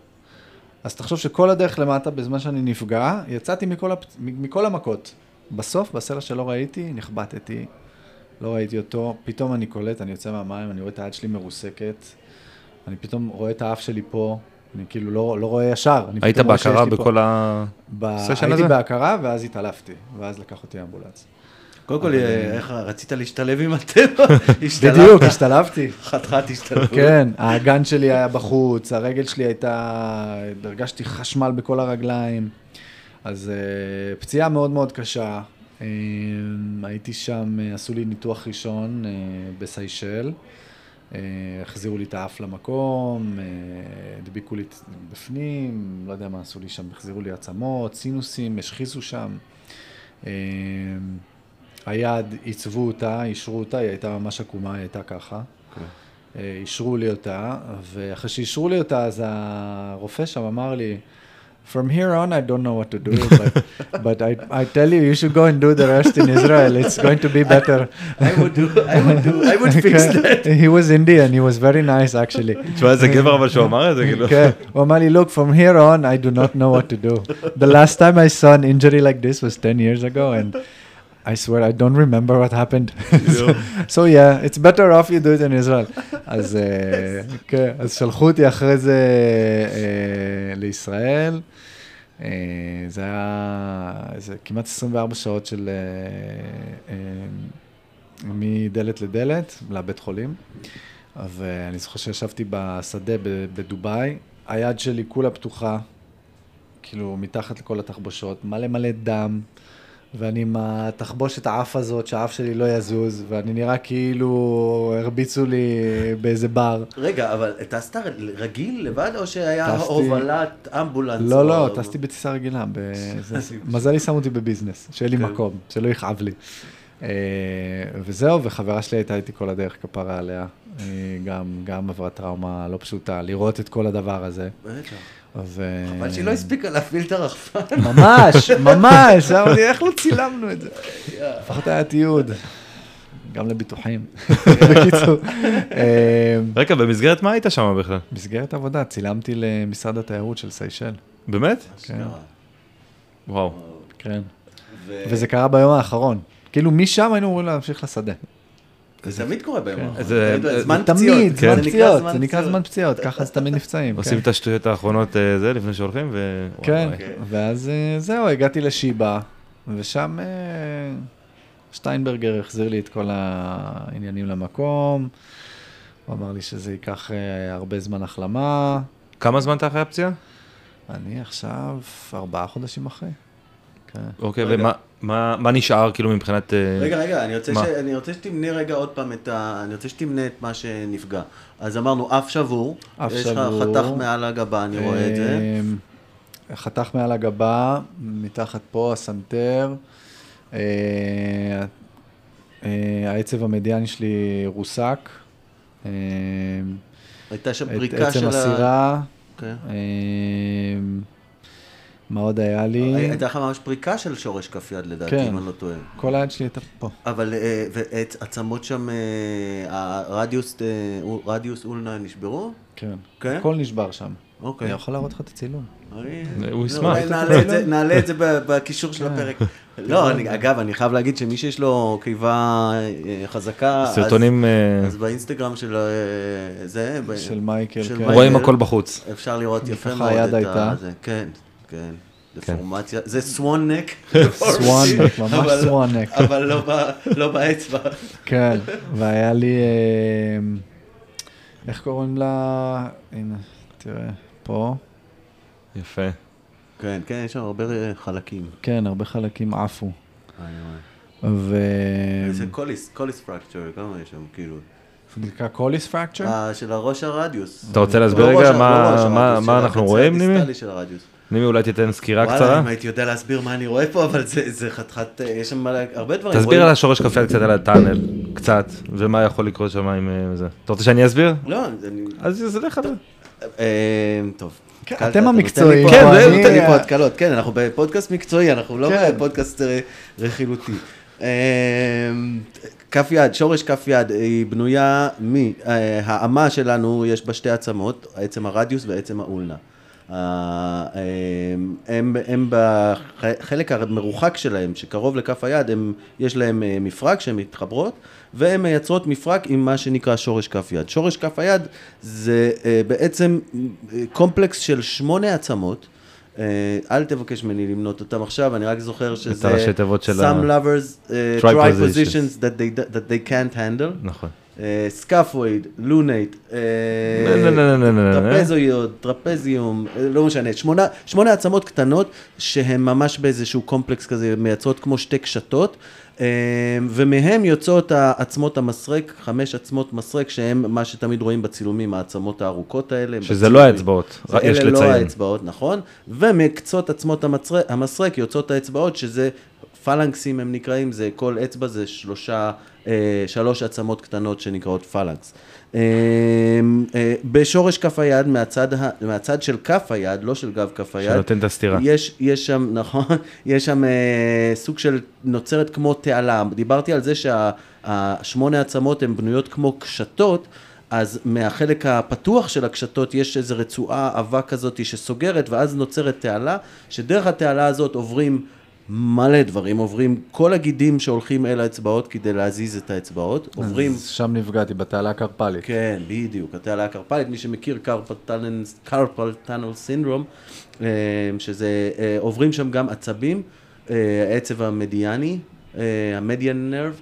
אז תחשוב שכל הדרך למטה, בזמן שאני נפגע, יצאתי מכל, הפ... מכל המכות. בסוף, בסלע שלא ראיתי, נחבטתי, לא ראיתי אותו, פתאום אני קולט, אני יוצא מהמים, אני רואה את היד שלי מרוסקת, אני פתאום רואה את האף שלי פה, אני כאילו לא, לא רואה ישר. היית בהכרה פה- בכל ה... ב... סשן הייתי הזה? בהכרה, ואז התעלפתי, ואז לקח אותי האמבולנס. קודם כל, אה, איך רצית להשתלב עם הטבע? השתלבת. בדיוק, השתלבתי. חתיכת השתלבות. כן, האגן שלי היה בחוץ, הרגל שלי הייתה, הרגשתי חשמל בכל הרגליים. אז uh, פציעה מאוד מאוד קשה. Uh, הייתי שם, uh, עשו לי ניתוח ראשון uh, בסיישל. Uh, החזירו לי את האף למקום, הדביקו לי בפנים, לא יודע מה עשו לי שם, החזירו לי עצמות, סינוסים, השחיזו שם. Uh, היד, עיצבו אותה, אישרו אותה, היא הייתה ממש עקומה, היא הייתה ככה. אה, אישרו לי אותה, ואחרי שאישרו לי אותה, אז הרופא שם אמר לי, From here on, I don't know what to do, but, but I, I tell you, you should go and do the rest in Israel. It's going to be better. I would do, I would do, I would fix that. he was Indian, he was very nice actually. תשמע, איזה גבר אבל שהוא אמר את זה, כאילו. כן, הוא אמר לי, look, from here on, I do not know what to do. The last time I saw an injury like this was 10 years ago, and I swear I don't remember what happened. so, so yeah, it's better off you do it in Israel. אז, אה, כן, אז שלחו אותי אחרי זה אה, לישראל. אה, זה היה איזה כמעט 24 שעות של אה, אה, מדלת לדלת לבית חולים. ואני זוכר שישבתי בשדה בדובאי, היד שלי כולה פתוחה, כאילו מתחת לכל התחבושות, מלא מלא דם, ואני עם התחבושת האף הזאת, שהאף שלי לא יזוז, ואני נראה כאילו הרביצו לי באיזה בר. רגע, אבל טסת רגיל לבד, או שהיה טסתי- הובלת אמבולנס? לא, או- לא, טסתי בטיסה רגילה. בזה- מזלי שמו אותי בביזנס, שיהיה לי כן. מקום, שלא יכאב לי. אה, וזהו, וחברה שלי הייתה איתי כל הדרך כפרה עליה. היא גם, גם עברה טראומה לא פשוטה, לראות את כל הדבר הזה. בטח. אז... אה, אבל שהיא לא הספיקה להפעיל את הרחפן. ממש, ממש, אמרתי, איך לא צילמנו את זה? לפחות היה תיעוד. גם לביטוחים. בקיצור, אה, רגע, במסגרת מה היית שם בכלל? מסגרת עבודה, צילמתי למשרד התיירות של סיישל. באמת? כן, וואו. כן. וזה קרה ביום האחרון. כאילו, משם היינו אמורים להמשיך לשדה. זה תמיד קורה ביום האחרון. זה- זמן תמיד, פציעות. זמן פציעות, זה נקרא. זמן פציעות, ככה זה תמיד נפצעים. עושים כן. את השטויות האחרונות אה, זה לפני שהולכים, ו... כן, וואי. ואז אה, זהו, הגעתי לשיבא, ושם אה, שטיינברגר החזיר לי את כל העניינים למקום. הוא אמר לי שזה ייקח הרבה זמן החלמה. כמה זמן אתה אחרי הפציעה? אני עכשיו ארבעה חודשים אחרי. כן. אוקיי, רגע. ומה מה- מה נשאר כאילו מבחינת... אה, רגע, רגע, אני רוצה, ש... אני רוצה שתמנה רגע עוד פעם את ה... אני רוצה שתמנה את מה שנפגע. אז אמרנו, אף שבור. אף יש שבור. לך חתך מעל הגבה, אני רואה את זה. אמ, חתך מעל הגבה, מתחת פה הסנטר. אה, אה, העצב המדיאני שלי רוסק. הייתה שם פריקה של עצם ה... הסירה. כן. מה עוד היה לי? הייתה לך ממש פריקה של שורש כף יד לדעתי, כן. אם אני לא טועה. כל היד שלי הייתה פה. אבל אה, ועצמות שם, אה, הרדיוס, אה, רדיוס אולנה נשברו? כן. כן? הכל נשבר שם. אוקיי. אני יכול להראות לך את הצילום. הוא לא, ישמח. נעלה את זה- בקישור של הפרק. לא, אגב, אני חייב להגיד שמי שיש לו קיבה חזקה, אז- סרטונים... אז באינסטגרם של זה, של מייקל, כן. רואים הכל בחוץ. אפשר לראות יפה מאוד את. ה... כן, כן. דפורמציה, זה swan neck. swan neck, ממש אבל- swan neck. אבל לא לא באצבע. כן, והיה לי, אה, איך קוראים לה? הנה, תראה, פה. יפה. כן, כן, יש שם הרבה חלקים. כן, הרבה חלקים עפו. ו... זה Colles, Colles fracture, כמה יש שם, כאילו. זה נקרא Colles fracture? אה, של הראש הרדיוס. אתה רוצה להסביר לא רגע ראש ה- מה- לא אנחנו רואים, נימי? נימי, אולי תיתן סקירה וואלה, קצרה? אם הייתי יודע להסביר מה אני רואה פה, אבל זה זה חתיכת, אה, יש שם מלא- הרבה דברים. תסביר רואים- על השורש יד קצת על ה-tunnel, קצת, ומה יכול לקרות שם עם אה, זה. אתה רוצה שאני אסביר? לא, אני... אז זה לך. אה, טוב. כן, אתם המקצועיים. כן, זה- נותן לי אני- פה התקלות, כן, אנחנו בפודקאסט מקצועי, אנחנו לא כן. בפודקאסט רכילותי. כף יד, שורש כף יד, היא בנויה מהאמה שלנו, יש בה שתי עצמות, עצם הרדיוס ועצם האולנה. הם, הם, הם בחלק המרוחק שלהם, שקרוב לכף היד, הם, יש להם אה, מפרק שהן מתחברות, והן מייצרות מפרק עם מה שנקרא שורש כף יד. שורש כף היד זה אה, בעצם אה, קומפלקס של שמונה עצמות. אל תבקש ממני למנות אותם עכשיו, אני רק זוכר שזה... הראשי תיבות של ה- Some lovers uh, Try positions that they, that they can't handle. נכון. scaphoid, lunate, לא, לא, לא, לא. trapezoid, trapezium, אה, לא משנה, שמונה, שמונה עצמות קטנות שהן ממש באיזשהו קומפלקס כזה, מייצרות כמו שתי קשתות, אה, ומהם יוצאות עצמות המסרק, חמש עצמות מסרק, שהן מה שתמיד רואים בצילומים, העצמות הארוכות האלה. שזה בצילומים. לא האצבעות, יש אלה לא לציין. האצבעות, נכון, ומקצות עצמות המסרק, המסרק יוצאות האצבעות, שזה פלנקסים הם נקראים, זה כל אצבע זה שלושה, אה, שלוש עצמות קטנות שנקראות פלנקס. אה, אה, בשורש כף היד, מהצד, מהצד של כף היד, לא של גב כף היד, שנותן את הסתירה. יש, יש שם, נכון, יש שם אה, סוג של נוצרת כמו תעלה. דיברתי על זה שהשמונה עצמות הן בנויות כמו קשתות, אז מהחלק הפתוח של הקשתות יש איזו רצועה עבה כזאת שסוגרת, ואז נוצרת תעלה, שדרך התעלה הזאת עוברים מלא דברים, עוברים כל הגידים שהולכים אל האצבעות כדי להזיז את האצבעות, עוברים... אז שם נפגעתי, בתעלה הקרפלית. כן, בדיוק, התעלה הקרפלית, מי שמכיר קרפל טאנל סינדרום, אה, שזה, אה, עוברים שם גם עצבים, אה, העצב המדיאני, המדיאן נרב,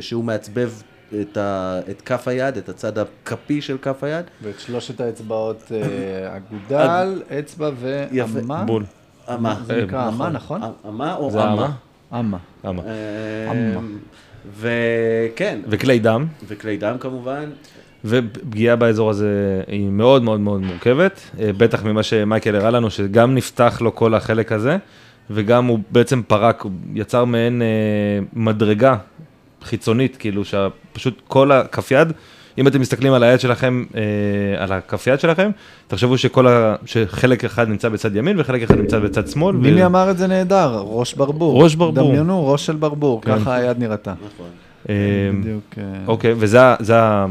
שהוא מעצבב את, ה, את כף היד, את הצד הכפי של כף היד. ואת שלושת האצבעות, אגודל, אצבע יפה. ואמה. בול. אמה. זה נקרא אמה, נכון? אמה או זה אמה? אמה? אמה. אה, אמה. וכן, וכלי דם, וכלי דם כמובן. ופגיעה באזור הזה היא מאוד מאוד מאוד מורכבת, אה, בטח ממה שמייקל הראה לנו, שגם נפתח לו כל החלק הזה, וגם הוא בעצם פרק, הוא יצר מעין אה, מדרגה חיצונית, כאילו שפשוט כל הכף יד, אם אתם מסתכלים על היד שלכם, אה, על הכף יד שלכם, תחשבו שכל ה... שחלק אחד נמצא בצד ימין וחלק אחד נמצא בצד שמאל. ו- מילי אמר את זה נהדר, ראש ברבור. ראש ברבור. דמיינו, ראש של ברבור, כן. ככה היד נראתה. נכון. אה, בדיוק. אה, אוקיי, וזה ה-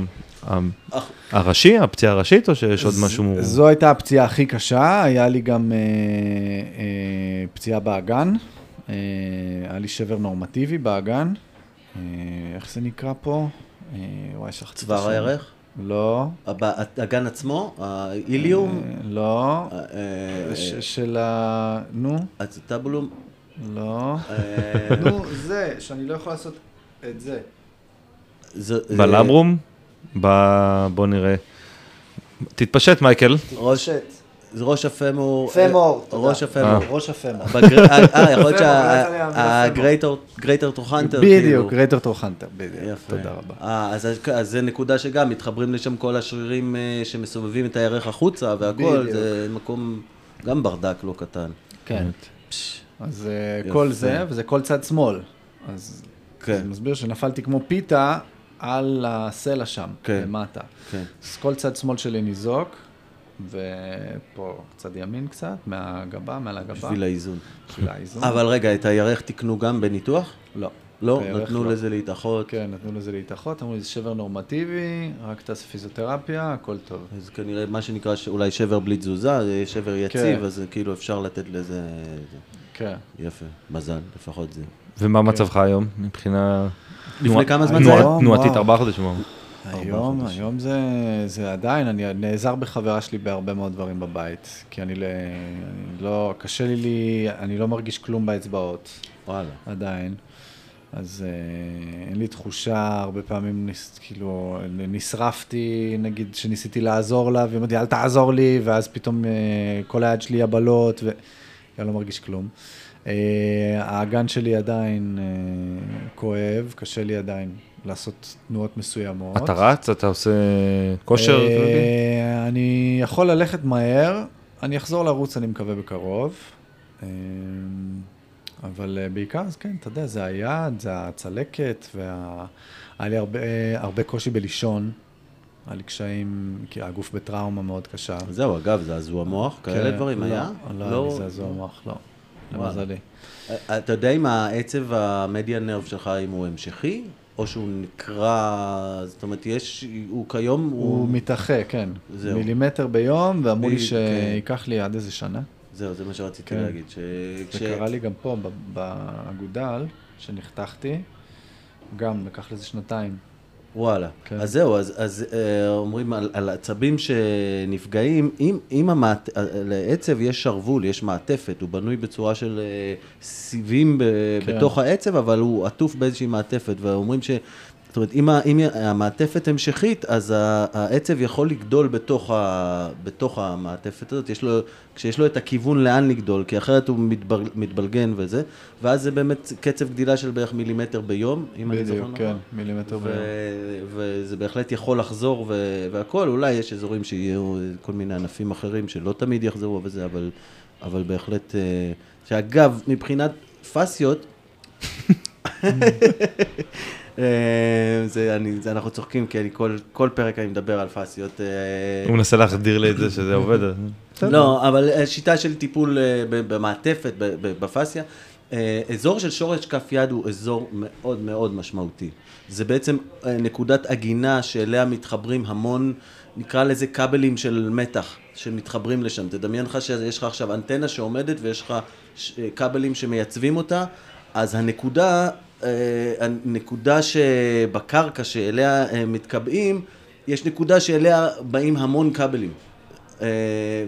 הראשי, הפציעה הראשית, או שיש עוד משהו? זו הייתה הפציעה הכי קשה, היה לי גם אה, אה, פציעה באגן, אה, היה לי שבר נורמטיבי באגן, אה, איך זה נקרא פה? אה, וואי, שכחתי את צוואר. הירך? לא, הגן עצמו? האיליום? אה, לא, אה, של ה... נו, הצטבולום? לא, נו, זה, שאני לא יכול לעשות את זה. זה- זה- בלברום? ב- בוא נראה. תתפשט מייקל. ראש... זה ראש ה-femur. femur, אה, תודה. ראש ה-femur. ראש ה-femur. בגר- אה, יכול להיות femur, שה-greater trochanter. בדיוק, רייטר טרוחנטר, בדיוק, יפה. תודה רבה. אה, אז, אז זה נקודה שגם מתחברים לשם כל השרירים אה, שמסובבים את הירך החוצה והכל, בדיוק. זה מקום גם ברדק לא קטן. כן. אז אה. כל זה, וזה כל צד שמאל. אז כן. אני מסביר שנפלתי כמו פיתה על הסלע שם, כן. למטה. כן. אז כל צד שמאל שלי ניזוק, ופה צד ימין קצת, מהגבה, מעל הגבה. בשביל האיזון. בשביל האיזון. אבל רגע, את הירך תיקנו גם בניתוח? לא. לא, נתנו לא. לזה להתאחות. כן, נתנו לזה להתאחות, אמרו לי, זה שבר נורמטיבי, רק תעשה פיזיותרפיה, הכל טוב. אז כנראה מה שנקרא אולי שבר בלי תזוזה, זה שבר יציב, כן. אז כאילו אפשר לתת לזה... כן. יפה, מזל, לפחות זה. ומה מצבך היום מבחינה... לפני כמה זמן זה היה? תנועתית. ארבעה חודשים. היום, היום זה, זה עדיין, אני נעזר בחברה שלי בהרבה מאוד דברים בבית, כי אני, ל- אני לא, קשה לי, לי, אני לא מרגיש כלום באצבעות, וואלה. עדיין. אז אה, אין לי תחושה, הרבה פעמים ניס, כאילו, נשרפתי, נגיד שניסיתי לעזור לה, והיא אמרתי, אל תעזור לי, ואז פתאום אה, כל היד שלי יבלות, ואני לא מרגיש כלום. אה, האגן שלי עדיין אה, כואב, קשה לי עדיין לעשות תנועות מסוימות. אתה רץ? אתה עושה כושר? אה? אני יכול ללכת מהר, אני אחזור לרוץ, אני מקווה בקרוב. אה, אבל אה, בעיקר, אז כן, אתה יודע, זה היד, זה הצלקת, וה... היה לי הרבה, הרבה קושי בלישון. היה לי קשיים, כי הגוף בטראומה מאוד קשה. זהו, אגב, זעזוע מוח, כאלה כן, דברים לא, היה? לא, היה לי זעזוע מוח, לא. למזלי. אתה יודע אם העצב המדיאן נרב שלך, אם הוא המשכי, או שהוא נקרע, זאת אומרת, יש, הוא כיום, הוא מתאחה, כן. זהו. מילימטר ביום, ואמרו לי כן. שייקח לי עד איזה שנה. זהו, זה מה שרציתי כן. להגיד. ש... זה קרה לי גם פה, באגודל, שנחתכתי, גם לקח לזה שנתיים. וואלה. כן. אז זהו, אז, אז אה, אומרים על, על עצבים שנפגעים, אם, אם המעט, אה, לעצב יש שרוול, יש מעטפת, הוא בנוי בצורה של אה, סיבים ב, כן. בתוך העצב, אבל הוא עטוף באיזושהי מעטפת, ואומרים ש... זאת אומרת, אם, ה- אם המעטפת המשכית, אז העצב יכול לגדול בתוך, ה, בתוך המעטפת הזאת, יש לו, כשיש לו את הכיוון לאן לגדול, כי אחרת הוא מתבר, מתבלגן וזה, ואז זה באמת קצב גדילה של בערך מילימטר ביום, אם אני זוכר בדיוק, נכון. כן, מילימטר ביום. ו- וזה בהחלט יכול לחזור ו- והכל, אולי יש אזורים שיהיו כל מיני ענפים אחרים שלא תמיד יחזרו וזה, אבל, אבל בהחלט, אה, שאגב, מבחינת פסיות, זה, אני, זה, אנחנו צוחקים, כי אני כל, כל פרק אני מדבר על פסיות. אה, הוא מנסה להחדיר לי את זה שזה עובד. לא, אבל אה, שיטה של טיפול אה, במעטפת, ב- ב- בפסיה. אה, אזור של שורש כף יד הוא אזור מאוד מאוד משמעותי. זה בעצם אה, נקודת עגינה שאליה מתחברים המון, נקרא לזה כבלים של מתח, שמתחברים לשם. תדמיין לך שיש לך עכשיו אנטנה שעומדת ויש לך אה, כבלים שמייצבים אותה, אז הנקודה, אה, הנקודה שבקרקע שאליה אה, מתקבעים, יש נקודה שאליה באים המון כבלים. אה,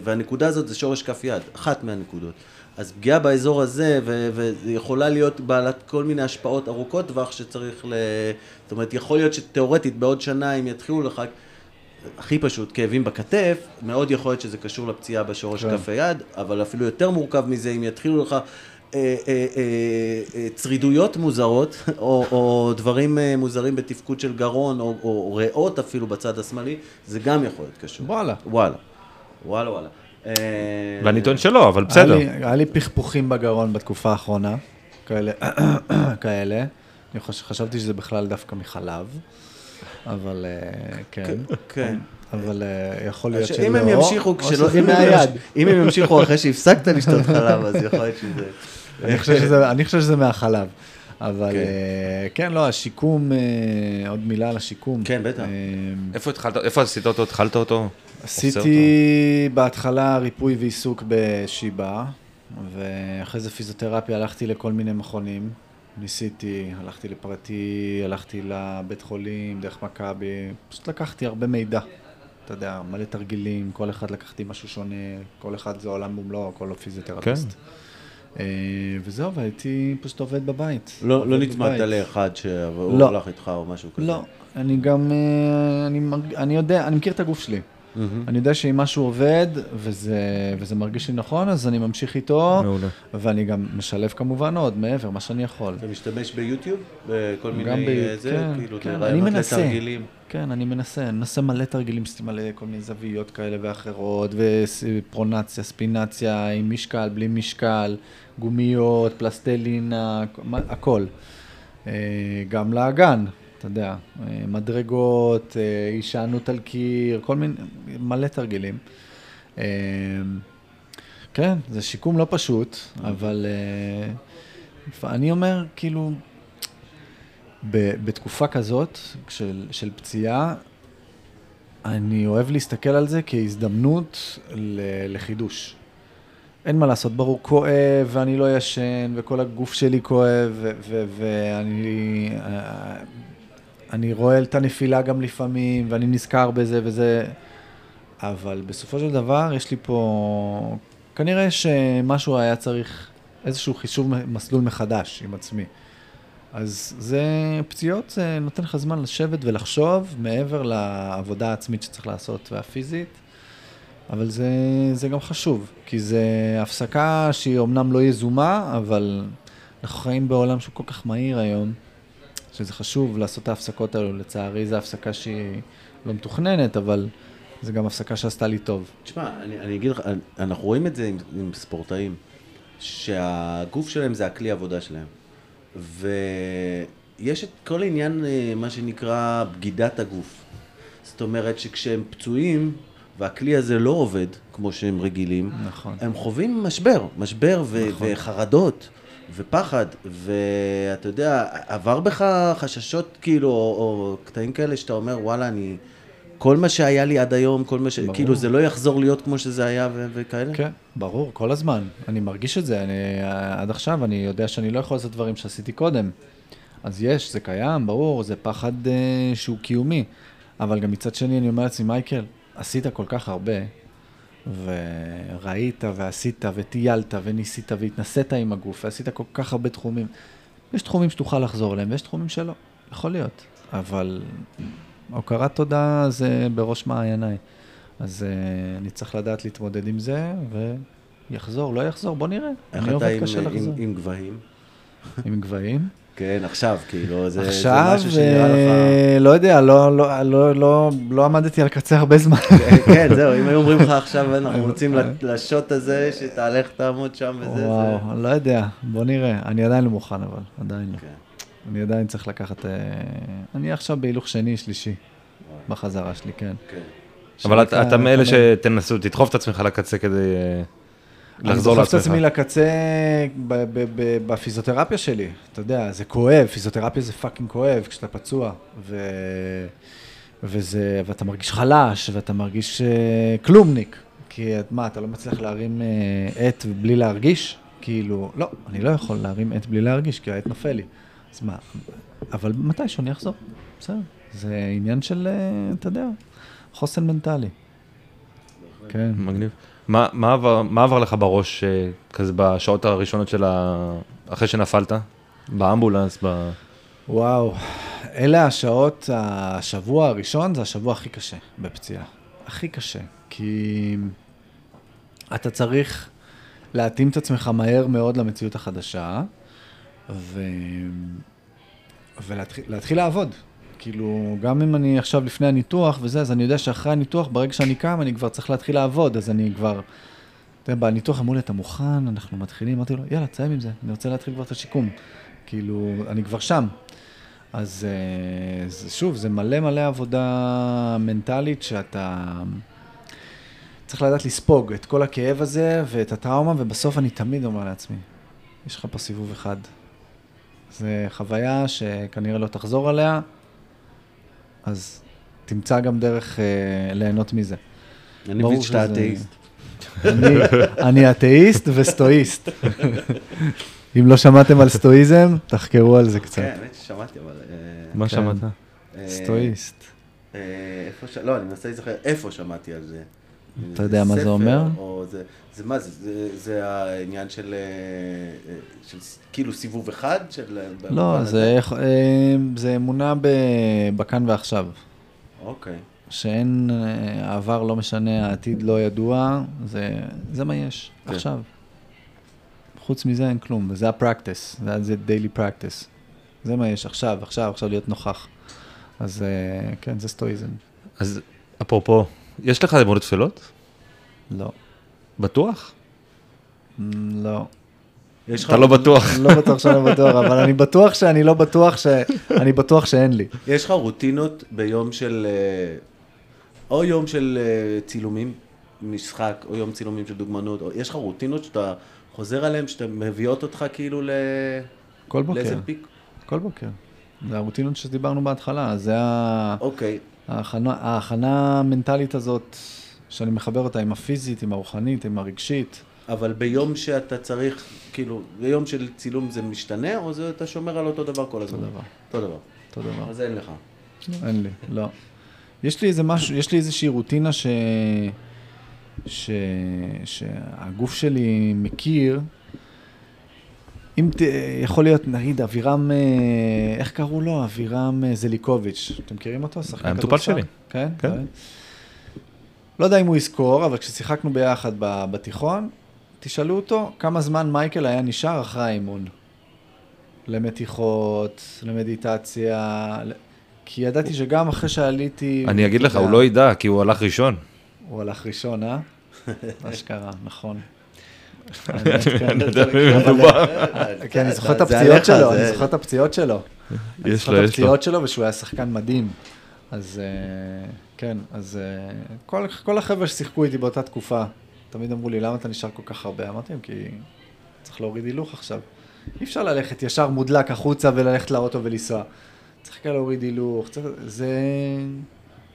והנקודה הזאת זה שורש כף יד, אחת מהנקודות. אז פגיעה באזור הזה, ויכולה להיות בעלת כל מיני השפעות ארוכות טווח שצריך ל... זאת אומרת, יכול להיות שתאורטית בעוד שנה אם יתחילו לך, הכי פשוט, כאבים בכתף, מאוד יכול להיות שזה קשור לפציעה בשורש כן. כף היד, אבל אפילו יותר מורכב מזה, אם יתחילו לך... אה, אה, אה, צרידויות מוזרות, או, או דברים מוזרים בתפקוד של גרון, או, או ריאות אפילו בצד השמאלי, זה גם יכול להיות קשור. וואלה. וואלה. וואלה וואלה. ואני טוען שלא, אבל בסדר. היה לי, היה לי פכפוכים בגרון בתקופה האחרונה, כאלה, כאלה. אני חושב, חשבתי שזה בכלל דווקא מחלב, אבל כן. כן. אבל יכול להיות שלא. אם הם ימשיכו, כשלא, אם הם ימשיכו אחרי שהפסקת לשתות חלב, אז יכול להיות שזה... אני חושב שזה- אני חושב שזה מהחלב. אבל כן. אה, כן, לא, השיקום, אה, עוד מילה על השיקום. כן, בטח. אה, איפה התחלת, איפה עשית אותו? התחלת אותו? עשיתי בהתחלה ריפוי ועיסוק בשיבא, ואחרי זה פיזיותרפיה הלכתי לכל מיני מכונים. ניסיתי, הלכתי לפרטי, הלכתי לבית חולים, דרך מכבי, פשוט לקחתי הרבה מידע. אתה יודע, מלא תרגילים, כל אחד לקחתי משהו שונה, כל אחד זה עולם ומלואו, כל פיזיותרפיסט. אה, וזהו, והייתי פשוט עובד בבית. לא עובד לא נצמדת. לאחד שהוא לא. הלך איתך או משהו כזה. לא, אני גם, אה, אני יודע, אני מכיר את הגוף שלי. אני יודע שאם משהו עובד וזה, וזה מרגיש לי נכון, אז אני ממשיך איתו, מעולה. ואני גם משלב כמובן עוד, מעבר, מה שאני יכול. אתה משתמש ביוטיוב? בכל מיני... גם ב... זה, כן, כאילו, כן, אני מנסה. לתרגילים. כן, אני מנסה, אני מנסה מלא תרגילים, עשיתי מלא כל מיני זוויות כאלה ואחרות, ופרונציה, ספינציה, עם משקל, בלי משקל, גומיות, פלסטלינה, הכל. אה, גם לאגן, אתה יודע, אה, מדרגות, אה, הישענות על קיר, כל מיני, מלא תרגילים. אה, כן, זה שיקום לא פשוט, אבל אני אומר, כאילו, בתקופה כזאת של, של פציעה, אני אוהב להסתכל על זה כהזדמנות לחידוש. אין מה לעשות, ברור, כואב, ואני לא ישן, וכל הגוף שלי כואב, ואני אני רואה את הנפילה גם לפעמים, ואני נזכר בזה וזה, אבל בסופו של דבר יש לי פה, כנראה שמשהו היה צריך איזשהו חישוב מסלול מחדש עם עצמי. אז זה, פציעות זה נותן לך זמן לשבת ולחשוב מעבר לעבודה העצמית שצריך לעשות והפיזית, אבל זה, זה גם חשוב, כי זה הפסקה שהיא אומנם לא יזומה, אבל אנחנו חיים בעולם שהוא כל כך מהיר היום, שזה חשוב לעשות את ההפסקות האלו. לצערי זו הפסקה שהיא לא מתוכננת, אבל זו גם הפסקה שעשתה לי טוב. תשמע, אני, אני אגיד לך, אנחנו רואים את זה עם, עם ספורטאים, שהגוף שלהם זה הכלי עבודה שלהם. ויש את כל העניין, אה, מה שנקרא, בגידת הגוף. זאת אומרת שכשהם פצועים, והכלי הזה לא עובד כמו שהם רגילים, נכון. הם חווים משבר, משבר ו- נכון. וחרדות ופחד, ואתה יודע, עבר בך חששות כאילו, או, או קטעים כאלה שאתה אומר, וואלה, אני... כל מה שהיה לי עד היום, כל מה ש... ברור. כאילו, זה לא יחזור להיות כמו שזה היה ו- וכאלה? כן, ברור, כל הזמן. אני מרגיש את זה. אני, עד עכשיו אני יודע שאני לא יכול לעשות דברים שעשיתי קודם. אז יש, זה קיים, ברור, זה פחד אה, שהוא קיומי. אבל גם מצד שני אני אומר לעצמי, מייקל, עשית כל כך הרבה, וראית ועשית וטיילת וניסית והתנסית עם הגוף, ועשית כל כך הרבה תחומים. יש תחומים שתוכל לחזור אליהם, ויש תחומים שלא, יכול להיות. אבל הוקרת תודה זה בראש מעייניי. אז uh, אני צריך לדעת להתמודד עם זה, ויחזור, לא יחזור, בוא נראה. איך אתה עם, קשה עם. עם גבהים? עם גבהים. כן, עכשיו, כאילו, זה, עכשיו, זה משהו שנראה לך... אה, לא יודע, לא, לא, לא, לא, לא עמדתי על קצה הרבה זמן. כן, זהו, אם היו אומרים לך עכשיו, אנחנו רוצים לשוט הזה, שתהלך, תעמוד שם וזה, זה... וואו, לא יודע, בוא נראה. אני עדיין לא מוכן, אבל, עדיין לא. כן. אני עדיין צריך לקחת... אה, אני עכשיו בהילוך שני, שלישי, בחזרה שלי, כן. כן. אבל אתה- מאלה שתנסו, תדחוף את עצמך לקצה כדי אה, לחזור אני דוחף את לעצמך. עצמי לקצה בפיזיותרפיה שלי. אתה יודע, זה כואב, פיזיותרפיה זה fucking כואב כשאתה פצוע. ו... וזה, ואתה מרגיש חלש, ואתה מרגיש uh, כלומניק. כי את- מה, אתה לא מצליח להרים uh, עט בלי להרגיש? כאילו, לא, אני לא יכול להרים עט בלי להרגיש, כי העט נופל לי. אז מה, אבל מתישהו אני אחזור, בסדר. זה עניין של, uh, אתה יודע, חוסן מנטלי. כן. מגניב. מה, עבר, לך בראש אה, כזה בשעות הראשונות של ה... אחרי שנפלת? באמבולנס, ב... וואו, אלה השעות, השבוע הראשון זה השבוע הכי קשה בפציעה. הכי קשה, כי אתה צריך להתאים את עצמך מהר מאוד למציאות החדשה, ו... ולהתחיל להתחיל לעבוד. כאילו, גם אם אני עכשיו לפני הניתוח וזה, אז אני יודע שאחרי הניתוח, ברגע שאני קם, אני כבר צריך להתחיל לעבוד, אז אני כבר... אתה יודע, בניתוח אמרו לי, אתה מוכן? אנחנו מתחילים. אמרתי לו, יאללה, תסיים עם זה, אני רוצה להתחיל כבר את השיקום. כאילו, אני כבר שם. אז אה, שוב, זה מלא מלא עבודה מנטלית שאתה צריך לדעת לספוג את כל הכאב הזה ואת הטראומה, ובסוף אני תמיד אומר לעצמי, יש לך פה סיבוב אחד. זו חוויה שכנראה לא תחזור עליה, אז תמצא גם דרך אה, ליהנות מזה. אני מבין שאתה אתאיסט. אני, אני אתאיסט וסטואיסט. אם לא שמעתם על סטואיזם, תחקרו על זה קצת. כן, האמת ששמעתי, אבל... אה, מה כן. שמעת? אה, סטואיסט. אה, איפה ש... לא, אני מנסה להיזכר איפה שמעתי על זה. אתה יודע מה זה אומר? זה, מה זה? זה, זה העניין של, אה, של כאילו סיבוב אחד? של, אה, לא? זה, איך- אה, זה אמונה ב, בכאן ועכשיו. אוקיי. שאין, העבר לא משנה, העתיד לא ידוע, זה, זה מה יש, כן. עכשיו. חוץ מזה אין כלום, וזה הפרקטיס, זה, זה דיילי פרקטיס. זה מה יש עכשיו, עכשיו, עכשיו להיות נוכח. אז כן, זה סטואיזם. אז אפרופו, יש לך אמונות תפלות? לא. בטוח? לא. אתה לא בטוח. לא בטוח שאני לא בטוח, אבל אני בטוח שאני לא בטוח ש... אני בטוח שאין לי. יש לך רוטינות ביום של... אה, או יום של אה, צילומים, משחק, או יום צילומים של דוגמנות, או יש לך רוטינות שאתה חוזר עליהן, שאתה מביאות אותך כאילו ל... כל בוקר. לאיזה פיק? כל בוקר. זה הרוטינות שדיברנו בהתחלה, זה ה... אוקיי. ההכנה, ההכנה המנטלית הזאת, שאני מחבר אותה עם הפיזית, עם הרוחנית, עם הרגשית. אבל ביום שאתה צריך, כאילו, ביום של צילום זה משתנה, או זה אתה שומר על אותו דבר כל הזמן? אותו דבר. אותו דבר. אותו דבר. אז אין לך. אין לי, לא. יש לי איזה משהו, יש לי איזושהי רוטינה ש... ש... שהגוף שלי מכיר. אם ת... יכול להיות, נגיד, אבירם, אה, איך קראו לו? אבירם אה, זליקוביץ'. אתם מכירים אותו? שחקן המטופל כדורסל? שלי. כן? כן. לא יודע אם הוא יזכור, אבל כששיחקנו ביחד בתיכון, תשאלו אותו כמה זמן מייקל היה נשאר אחרי האימון. למתיחות, למדיטציה, כי ידעתי שגם אחרי שעליתי... אני אגיד לך, הוא לא ידע, כי הוא הלך ראשון. הוא הלך ראשון, אה? אשכרה, נכון. אני יודע במי מדובר. כן, אני זוכר את הפציעות שלו, אני זוכר את הפציעות שלו. אני יש זוכר לו, את יש לו. הפציעות שלו ושהוא היה שחקן מדהים. אז אה, כן, אז אה, כל- כל החבר'ה ששיחקו איתי באותה תקופה, תמיד אמרו לי, למה אתה נשאר כל כך הרבה? אמרתי להם, כי צריך להוריד הילוך עכשיו. אי אפשר ללכת ישר מודלק החוצה וללכת לאוטו ולנסוע. צריך כאלה להוריד הילוך, צריך- זה...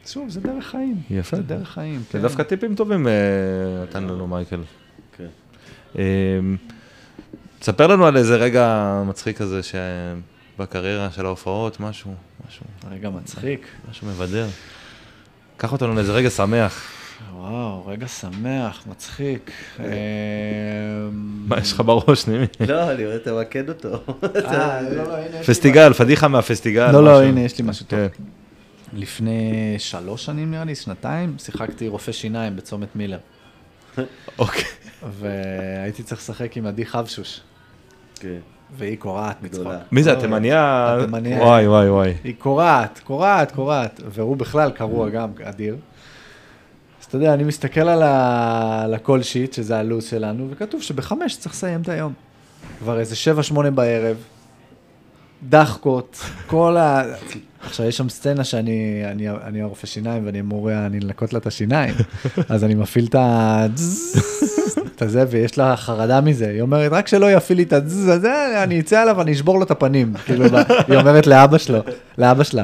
שוב, זה דרך חיים. יפה. זה דרך חיים, זה כן. דווקא טיפים טובים אה, נתן לנו מייקל. כן. אמ, תספר לנו על איזה רגע מצחיק כזה שבקריירה של ההופעות, משהו, משהו, רגע מצחיק. משהו מבדר. קח אותנו לאיזה רגע שמח. וואו, רגע שמח, מצחיק. אמ, מה יש לך בראש, נימי? לא, אני רואה, תמקד אותו. אה, לא, לא, פסטיגל, פדיחה מהפסטיגל. לא, לא. הנה, יש לי משהו טוב. כן. לפני שלוש שנים נראה לי, שנתיים, שיחקתי רופא שיניים בצומת מילר. אוקיי. והייתי צריך לשחק עם עדי חבשוש, כן. והיא קורעת מצחוק. מי זה, התימניה? התימניה. וואי, וואי, וואי. היא קורעת, קורעת, קורעת, והוא בכלל קרוע גם, אדיר. אז אתה יודע, אני מסתכל על, ה... על הקול שיט, שזה הלו"ז שלנו, וכתוב שבחמש צריך לסיים את היום. כבר איזה שבע, שמונה בערב, דחקות, כל ה... עכשיו, יש שם סצנה שאני אני, אני הרופא שיניים ואני אמור אני לנקות לה את השיניים, אז אני מפעיל את ה... את הזה, ויש לה חרדה מזה. היא אומרת, רק שלא יפעיל לי את הזה, אני אצא עליו ואני אשבור לו את הפנים. כאילו, היא אומרת לאבא שלו, לאבא שלה.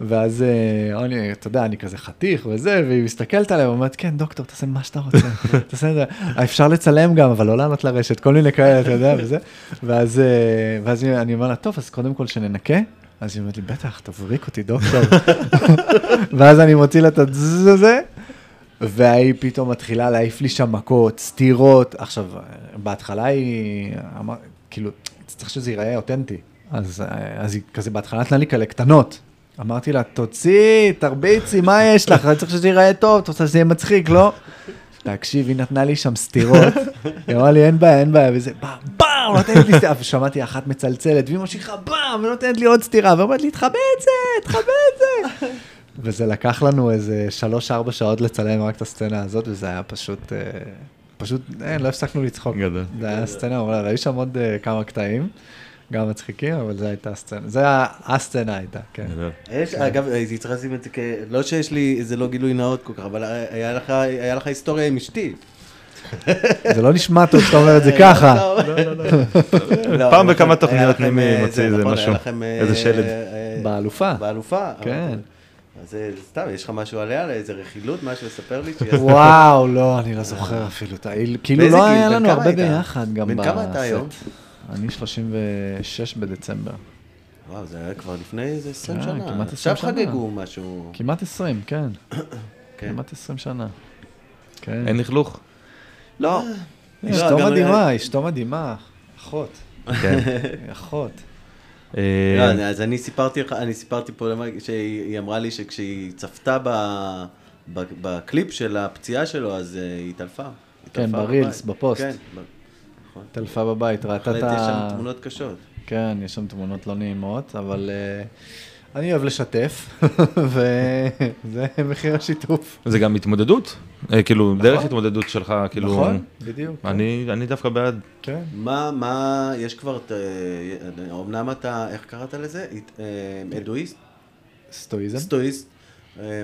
ואז אה, אני, אתה יודע, אני כזה חתיך וזה, והיא מסתכלת עליי ואומרת, כן, דוקטור, תעשה מה שאתה רוצה, תעשה את זה. אפשר לצלם גם, אבל לא לענות לרשת, כל מיני כאלה, אתה יודע, וזה. ואז, אה, ואז אני אומר לה, טוב, אז קודם כל שננקה. אז היא אומרת לי, בטח, תבריק אותי, דוקטור. ואז אני מוציא לה את הזה, והיא פתאום מתחילה להעיף לי שם מכות, סטירות. עכשיו, בהתחלה היא, אמר, כאילו, צריך שזה ייראה אותנטי. אז, אז היא כזה בהתחלה נתנה לי כאלה קטנות. אמרתי לה, תוציאי, תרביצי, מה יש לך? אני צריך שזה ייראה טוב, את רוצה שזה יהיה מצחיק, לא? תקשיב, היא נתנה לי שם סטירות, היא אמרה לי, אין בעיה, אין בעיה, וזה, באם, באם, נותנת לי סטירה, ושמעתי אחת מצלצלת, והיא ממשיכה, באם, ונותנת לי עוד סטירה, ואומרת לי, תכבה את זה, תכבה את זה. וזה לקח לנו איזה שלוש-ארבע שעות לצלם רק את הסצנה הזאת, וזה היה פשוט, אה, פשוט, אין, לא הפסקנו לצחוק. גדול. זה היה סצנה, אבל היו שם עוד אה, כמה קטעים, גם מצחיקים, אבל זו הייתה הסצנה, זה היה, הסצנה הייתה, כן. יש, אגב, הייתי צריך לשים את זה כ... לא שיש לי, זה לא גילוי נאות כל כך, אבל היה לך, היסטוריה עם אשתי. זה לא נשמע טוב שאתה אומר את זה ככה. לא, פעם היה בכמה לכם- היה תוכניות אה, מוציא זה, איזה נכון, משהו, אה, איזה שלד. אה, באלופה. באלופה? כן. אז אה, סתם, יש לך משהו עליה, איזה רכילות, משהו לספר לי? וואו, לא, אני לא זוכר אפילו. כאילו לא? היה לנו הרבה? ביחד גם בן כמה אתה היום? בסט. אני 36 בדצמבר. וואו, זה היה כבר לפני איזה 20 אה, שנה. כמעט 20 עכשיו שנה. חגגו משהו. כמעט 20, כן. כן. כמעט 20 שנה. כן. אין לכלוך. לא. לא, אשתו גם- מדהימה, אשתו מדהימה. אחות. כן. אחות. אה, לא, אז אני סיפרתי לך, אני סיפרתי פה שהיא אמרה לי שכשהיא צפתה בקליפ של הפציעה שלו, אז אה, היא התעלפה. כן, התעלפה ברילס. בפוסט. כן, נכון. טלפה בבית, ראתה את בהחלט יש שם ה... תמונות קשות. כן, יש שם תמונות לא נעימות, אבל אה, אני אוהב לשתף, וזה מחיר השיתוף. זה גם התמודדות, אה, כאילו, דרך התמודדות שלך, כאילו, נכון, בדיוק. אני אני דווקא בעד. כן. מה, מה, יש כבר, את, אה, אמנם אתה, איך קראת לזה? הת- אה, אדואיסט? סטואיזם. סטואיסט.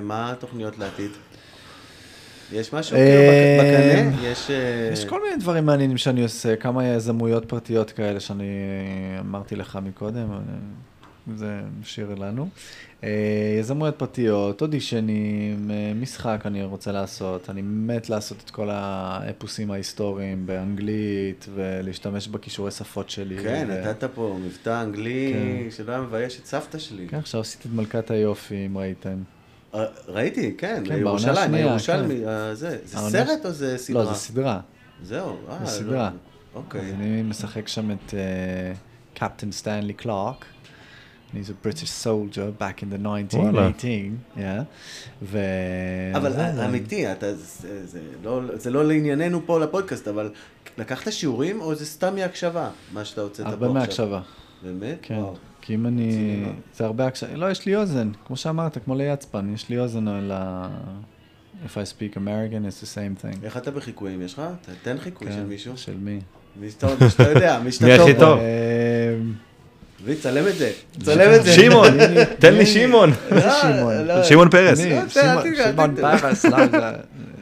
מה התוכניות לעתיד? יש משהו כאילו בק- בקנה? יש... יש כל מיני דברים מעניינים שאני עושה, כמה יזמויות פרטיות כאלה שאני אמרתי לך מקודם, זה שיר לנו. אה, יזמויות פרטיות, אודישנים, אה, משחק אני רוצה לעשות, אני מת לעשות את כל האפוסים ההיסטוריים באנגלית ולהשתמש בכישורי שפות שלי. כן, ו- נתת פה מבטא אנגלי כן. שלא היה מבייש את סבתא שלי. כן, עכשיו עשיתי את מלכת היופי, אם ראיתם. אה, ראיתי, כן, כן, ירושלים, הירושלמי, אה, זה, זה העונה- סרט או זה סדרה? לא, זה סדרה. זהו, אה, זה לא- סדרה. אוקיי. אז אני משחק שם את קפטן סטנלי קלארק. He's a British soldier back in the 1918, yeah. ו... אבל זה- אמיתי, אתה, זה, זה, לא, זה לא לענייננו פה לפודקאסט, אבל לקחת שיעורים או זה סתם מהקשבה, מה שאתה הוצאת פה הרבה עכשיו? מהקשבה, באמת? כן. וואו. כי אם אני... זה הרבה הקשבה. לא, יש לי אוזן, כמו שאמרת, כמו ליצפן, יש לי אוזן על ה... If I speak American, it's the same thing. איך אתה בחיקויים? יש לך? תן חיקוי כן, של מישהו. של מי? מי שאתה מי יודע, מי שאתה מי טוב הכי בו. טוב? וי, צלם את זה. צלם את זה. שמעון, תן לי שמעון. לא, שמעון? לא. פרס. אני, לא, אל שמעון-. פרס, לא,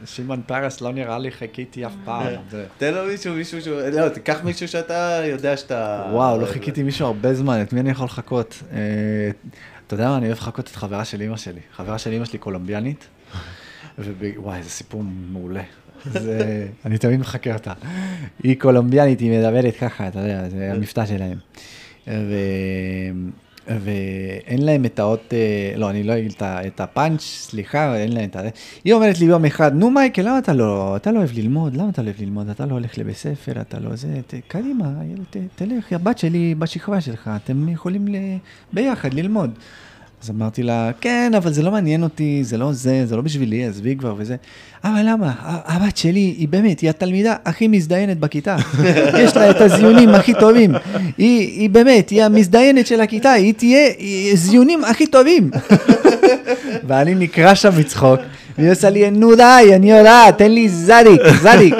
שמעון פרס לא נראה לי חיכיתי אף פעם. זה- תן לו מישהו, מישהו שהוא... לא, תיקח מישהו שאתה יודע שאתה... וואו, לא חיכיתי מישהו הרבה זמן, את מי אני יכול לחכות? אה, אתה יודע מה, אני אוהב לחכות את חברה של אימא שלי. חברה של אימא שלי קולומביאנית, ווואי, איזה סיפור מעולה. זה, אני תמיד מחכה אותה. היא קולומביאנית, היא מדברת ככה, אתה יודע, זה המבטא שלהם. ו... ואין להם את האות, אה, לא, אני לא אגיד את הפאנץ', סליחה, אין להם את ה... היא אומרת לי יום אחד, נו מייקל, למה אתה לא, אתה לא אוהב ללמוד? למה אתה לא אוהב ללמוד? אתה לא הולך לבית ספר, אתה לא זה, ת, קדימה, ת, תלך, הבת שלי בשכבה שלך, אתם יכולים ל, ביחד ללמוד. אז אמרתי לה, כן, אבל זה לא מעניין אותי, זה לא זה, זה לא בשבילי, עזבי כבר וזה. אבל למה? הבת שלי, היא באמת, היא התלמידה הכי מזדיינת בכיתה. יש לה את הזיונים הכי טובים. היא, היא באמת, היא המזדיינת של הכיתה, היא תהיה היא- זיונים הכי טובים. ואני נקרע שם מצחוק, והיא עושה לי, נו די, אני יודעת, תן לי זדיק, זדיק.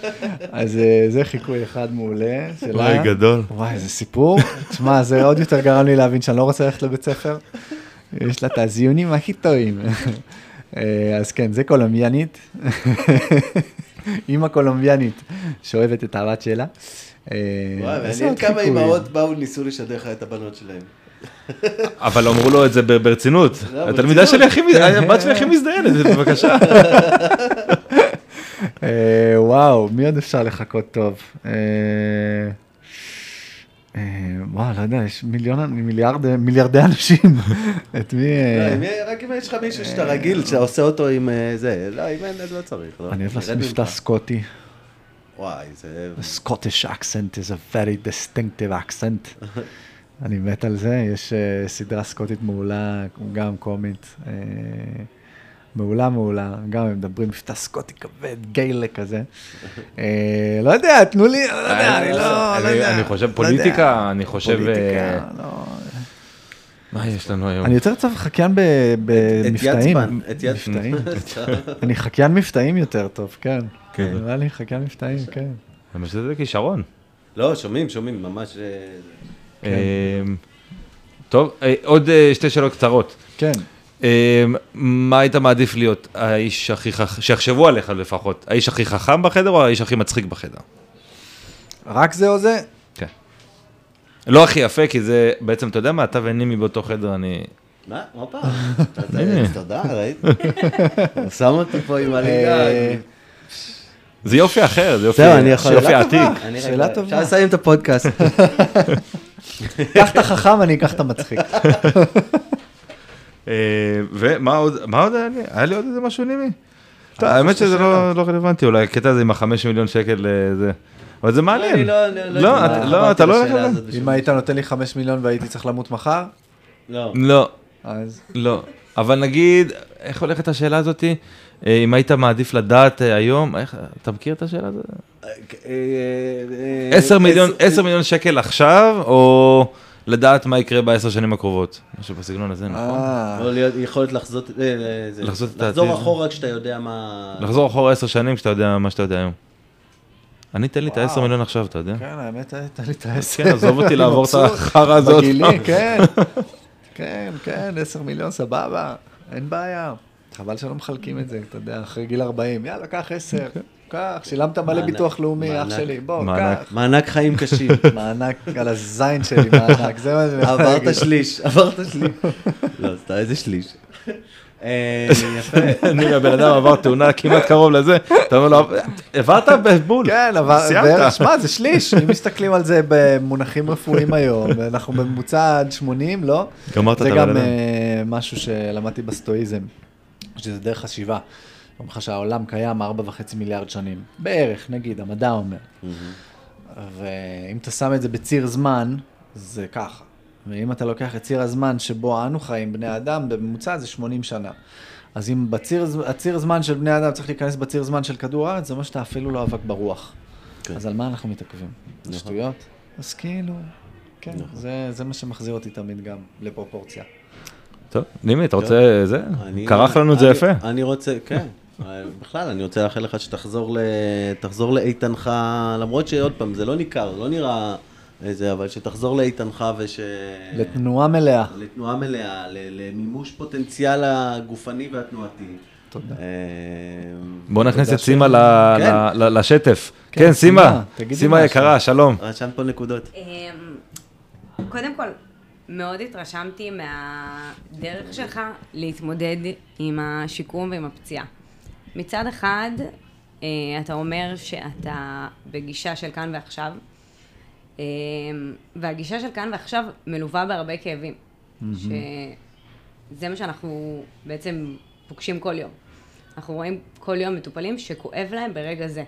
אז אה, זה חיקוי אחד מעולה שלה. וואי, גדול. וואי, איזה סיפור. תשמע, זה עוד יותר גרם לי להבין שאני לא רוצה ללכת לבית ספר. יש לה את הזיונים הכי טובים. אה, אז כן, זה קולומביאנית. אימא קולומביאנית שאוהבת את הבת שלה. אה, וואי, מעניין עוד כמה? אימהות באו, ניסו לשדך לך את הבנות שלהם. אבל אמרו לו את זה ברצינות. לא, התלמידה ברצינות. שלי הכי, מז- הבת שלי הכי מזדיינת, בבקשה. אה, וואו, מי עוד אפשר לחכות טוב? אה, אה, וואו, לא יודע, יש מיליון, מיליארד, מיליארדי אנשים. את מי... לא, רק אם יש לך מישהו שאתה רגיל, שאתה עושה אותו עם זה. לא, אם אין, אז לא צריך. לא. אני אוהב לעשות מבטא. סקוטי. וואי, זה... The Scottish accent is a very distinctive accent. אני מת על זה, יש אה, סדרה סקוטית מעולה, גם קומית. אה, מעולה מעולה, גם הם מדברים מבטא סקוטי כבד, גיילה כזה. אה, לא יודע, תנו לי, לא יודע, אני לא, לא אני- יודע. אני חושב לא פוליטיקה. אני חושב... פוליטיקה, לא. מה יש לנו היום? אני יותר טוב חקיין במבטאים. את. מבטאים. אני חקיין מבטאים יותר טוב, כן. כן. נראה לי חקיין מבטאים, כן. אני חושב שזה כישרון. לא, שומעים, שומעים, ממש... כן. אה, טוב, אה, עוד אה, שתי שאלות קצרות. כן. אה, מה היית מעדיף להיות האיש הכי חכם, שיחשבו עליך לפחות, האיש הכי חכם בחדר או האיש הכי מצחיק בחדר? רק זה או זה? כן. לא הכי יפה, כי זה, בעצם, אתה יודע מה, אתה ונימי באותו חדר, אני... מה? הופה. הנה. תודה, ראית? שם אותי פה עם הליגה. אה, זה יופי אחר, זה יופי עתיק. שאלה טובה. אפשר לסיים את הפודקאסט. קח את החכם, אני אקח את המצחיק. אה, ומה עוד, מה עוד היה לי? היה לי עוד איזה משהו נימי? טוב, האמת שזה לא לא רלוונטי, אולי הקטע הזה עם החמש מיליון שקל אה, זה. אבל זה מעניין. אני לא- לא- לא לא, אתה- לא אתה לא הולך על זה? הזאת בשום- אם היית נותן לי חמש מיליון והייתי צריך למות מחר, לא. לא, אז... לא. אבל נגיד, איך הולכת השאלה הזאתי? אה, אם היית מעדיף לדעת אה, היום, איך, אתה מכיר את השאלה הזאת? אה, 10 מיליון, עשר- 10 מיליון שקל עכשיו, או לדעת מה יקרה בעשר שנים הקרובות? משהו בסגנון הזה, נכון? או להיות- יכולת לחזות, זה- לחזות את לחזור העתיד. אחורה כשאתה יודע מה... לחזור אחורה עשר שנים כשאתה יודע מה שאתה יודע היום. אני תן לי את ה-10 מיליון עכשיו, אתה יודע? כן, האמת, הייתה לי את העשר. כן, עזוב אותי לעבור את. החרא הזאת. בגילי, כן. כן, כן, עשר מיליון, סבבה, אין בעיה. חבל שלא מחלקים את זה, אתה יודע, אחרי גיל 40, יאללה, קח עשר, קח, שילמת מלא ביטוח לאומי, אח. שלי, בוא. קח. מענק חיים קשים. מענק על הזין שלי, מענק, זה מה שאני להגיד. עברת שליש, עברת שליש. לא, סתם איזה שליש. אה, יפה. אני, הבן אדם עבר תאונה כמעט קרוב לזה, אתה אומר לו, העברת בול. כן, סיימת. שמע, זה שליש, אם מסתכלים על זה במונחים רפואיים היום, אנחנו בממוצע עד 80, לא? גמרת את זה הבן גם אדם. אה, משהו שלמדתי בסטואיזם, שזה דרך חשיבה. אומר לך שהעולם קיים 4.5 מיליארד שנים, בערך, נגיד, המדע אומר. ואם אתה שם את זה בציר זמן, זה ככה. ואם אתה לוקח את ציר הזמן שבו אנו חיים, בני אדם, בממוצע זה 80 שנה. אז אם בציר, הציר זמן של בני אדם צריך להיכנס בציר זמן של כדור הארץ, זה אומר שאתה אפילו לא אבק ברוח. כן. אז על מה אנחנו מתעכבים? נכון. שטויות? אז כאילו, כן, זה, זה מה שמחזיר אותי תמיד גם לפרופורציה. טוב, נימי, אתה רוצה, זה? כרך לנו את זה אני- יפה. אני רוצה, כן. בכלל, אני רוצה לאחל לך שתחזור ל- תחזור לאיתנך, למרות שעוד פעם, זה לא ניכר, לא נראה איזה, אבל שתחזור לאיתנך וש... לתנועה מלאה. לתנועה מלאה, ל- למימוש פוטנציאל הגופני והתנועתי. תודה. אה, בוא נכניס את סימה כן. ל- ל- לשטף. כן, כן, סימה, סימה. יקרה, שלום. רשמת פה נקודות. אמ, קודם כל, מאוד התרשמתי מהדרך שלך להתמודד עם השיקום ועם הפציעה. מצד אחד, אה, אתה אומר שאתה בגישה של כאן ועכשיו, אה, והגישה של כאן ועכשיו מלווה בהרבה כאבים. שזה מה שאנחנו בעצם פוגשים כל יום. אנחנו רואים כל יום מטופלים שכואב להם ברגע זה.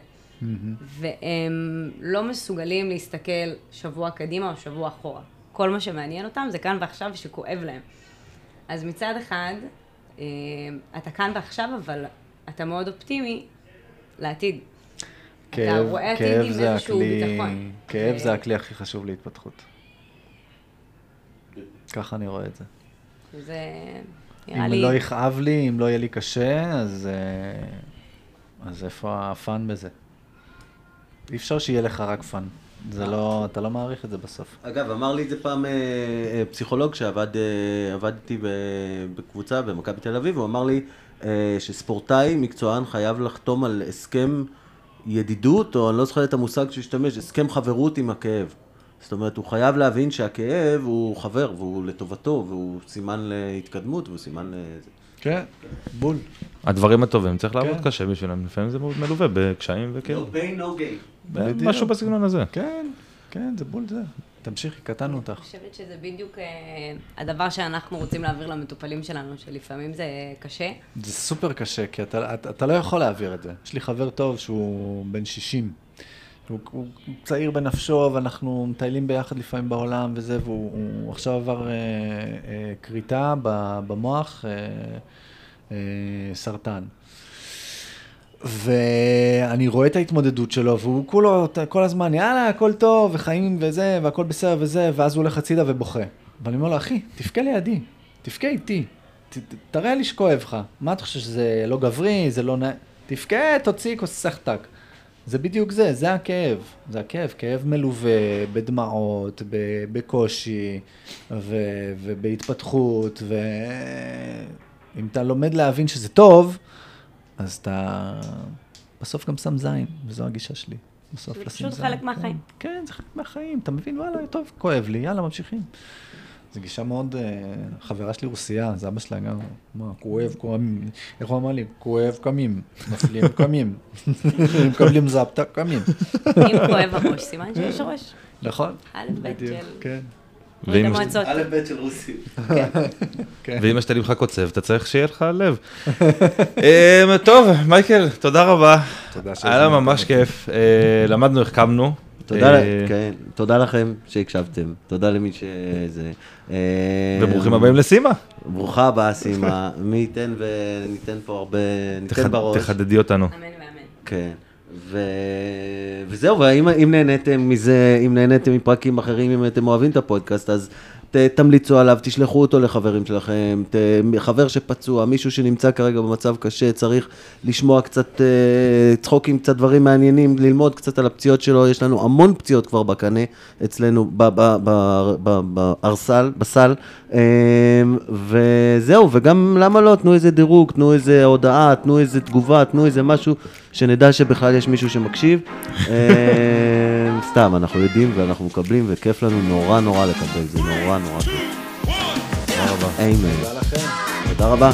והם לא מסוגלים להסתכל שבוע קדימה או שבוע אחורה. כל מה שמעניין אותם זה כאן ועכשיו שכואב להם. אז מצד אחד, אה, אתה כאן ועכשיו, אבל אתה מאוד אופטימי לעתיד. אתה כאב, רואה עתיד כאב עם זה איזשהו הכלי, ביטחון. כאב זה הכלי הכי חשוב להתפתחות. ככה אני רואה את זה. זה... נראה אם לי... לא יכאב לי, אם לא יהיה לי קשה, אז, אה, אז איפה ה fun בזה? אי אפשר שיהיה לך רק fun. זה לא, אתה לא מעריך את זה בסוף. אגב, אמר לי את זה פעם אה, אה, פסיכולוג שעבד אה, עבד איתי ב- בקבוצה במכבי תל אביב, הוא אמר לי אה, שספורטאי מקצוען חייב לחתום על הסכם ידידות, או אני לא זוכר את המושג שהוא השתמש, הסכם חברות עם הכאב. זאת אומרת, הוא חייב להבין שהכאב הוא חבר, והוא לטובתו, והוא סימן להתקדמות, והוא סימן ל... כן, בול. הדברים הטובים, צריך לעבוד כן. קשה בשבילם, לפעמים זה מלווה בקשיים וכאילו, No pain, no gain. משהו בסגנון הזה. כן, כן, זה בול זה. תמשיכי, קטענו אותך. אני חושבת שזה בדיוק אה, הדבר שאנחנו רוצים להעביר למטופלים שלנו, שלפעמים זה קשה. זה סופר קשה, כי אתה, אתה, אתה לא יכול להעביר את זה. יש לי חבר טוב שהוא בן 60. הוא, הוא צעיר בנפשו, ואנחנו מטיילים ביחד לפעמים בעולם וזה, והוא הוא עכשיו עבר אה, אה, כריתה במוח, אה, אה, סרטן. ואני רואה את ההתמודדות שלו, והוא כולו, כל הזמן, יאללה, הכל טוב, וחיים וזה, והכל בסדר וזה, ואז הוא הולך הצידה ובוכה. ואני אומר לו, אחי, תבכה לידי, תבכה איתי, ת, ת- תראה לי שכואב לך. מה אתה חושב שזה לא גברי, זה לא נ... תבכה, תוציא כוס סחטק. זה בדיוק זה, זה הכאב. זה הכאב, כאב מלווה בדמעות, בקושי, ו- ובהתפתחות, ואם אתה לומד להבין שזה טוב, אז אתה בסוף גם שם זין, וזו הגישה שלי. בסוף זה לשים פשוט זין. חלק מהחיים. כן, כן, זה חלק מהחיים, אתה מבין, וואלה, טוב, כואב לי, יאללה, ממשיכים. זו גישה מאוד, אה, חברה שלי רוסייה, זה אבא שלה גם, מה, כואב, קמים, איך הוא אמר לי? כואב, קמים, נופלים, קמים, מקבלים זפטה, קמים. אם כואב הראש, סימן שיש ראש. נכון? א' ב' בדיוק, של כן. ברית ואם יש- המועצות. א' ב' של רוסים. כן. ואם יש לך קוצב, אתה צריך שיהיה לך לב. אמ, טוב, מייקל, תודה רבה. תודה היה שהזמנתם לנו ממש. כיף. אה, למדנו, החכמנו. תודה, ל- אה, כן, תודה לכם שהקשבתם, תודה למי שזה. אה, וברוכים הבאים לסימה. ברוכה הבאה, סימה. מי ייתן וניתן פה הרבה, ניתן תחד- בראש. תחדדי אותנו. אמן ואמן. כן. ו... וזהו, ואם אם נהניתם מזה, אם נהניתם מפרקים אחרים, אם אתם אוהבים את הפודקאסט, אז תמליצו עליו, תשלחו אותו לחברים שלכם, ת, חבר שפצוע, מישהו שנמצא כרגע במצב קשה, צריך לשמוע קצת אה, צחוקים, קצת דברים מעניינים, ללמוד קצת על הפציעות שלו, יש לנו המון פציעות כבר בקנה אצלנו, בארסל, בסל, אה, וזהו, וגם למה לא, תנו איזה דירוג, תנו איזה הודעה, תנו איזה תגובה, תנו איזה משהו, שנדע שבכלל יש מישהו שמקשיב. אה, סתם, אנחנו יודעים ואנחנו מקבלים, וכיף לנו נורא נורא לקבל, זה נורא נורא כיף. תודה רבה. אמן. תודה לכם. תודה רבה.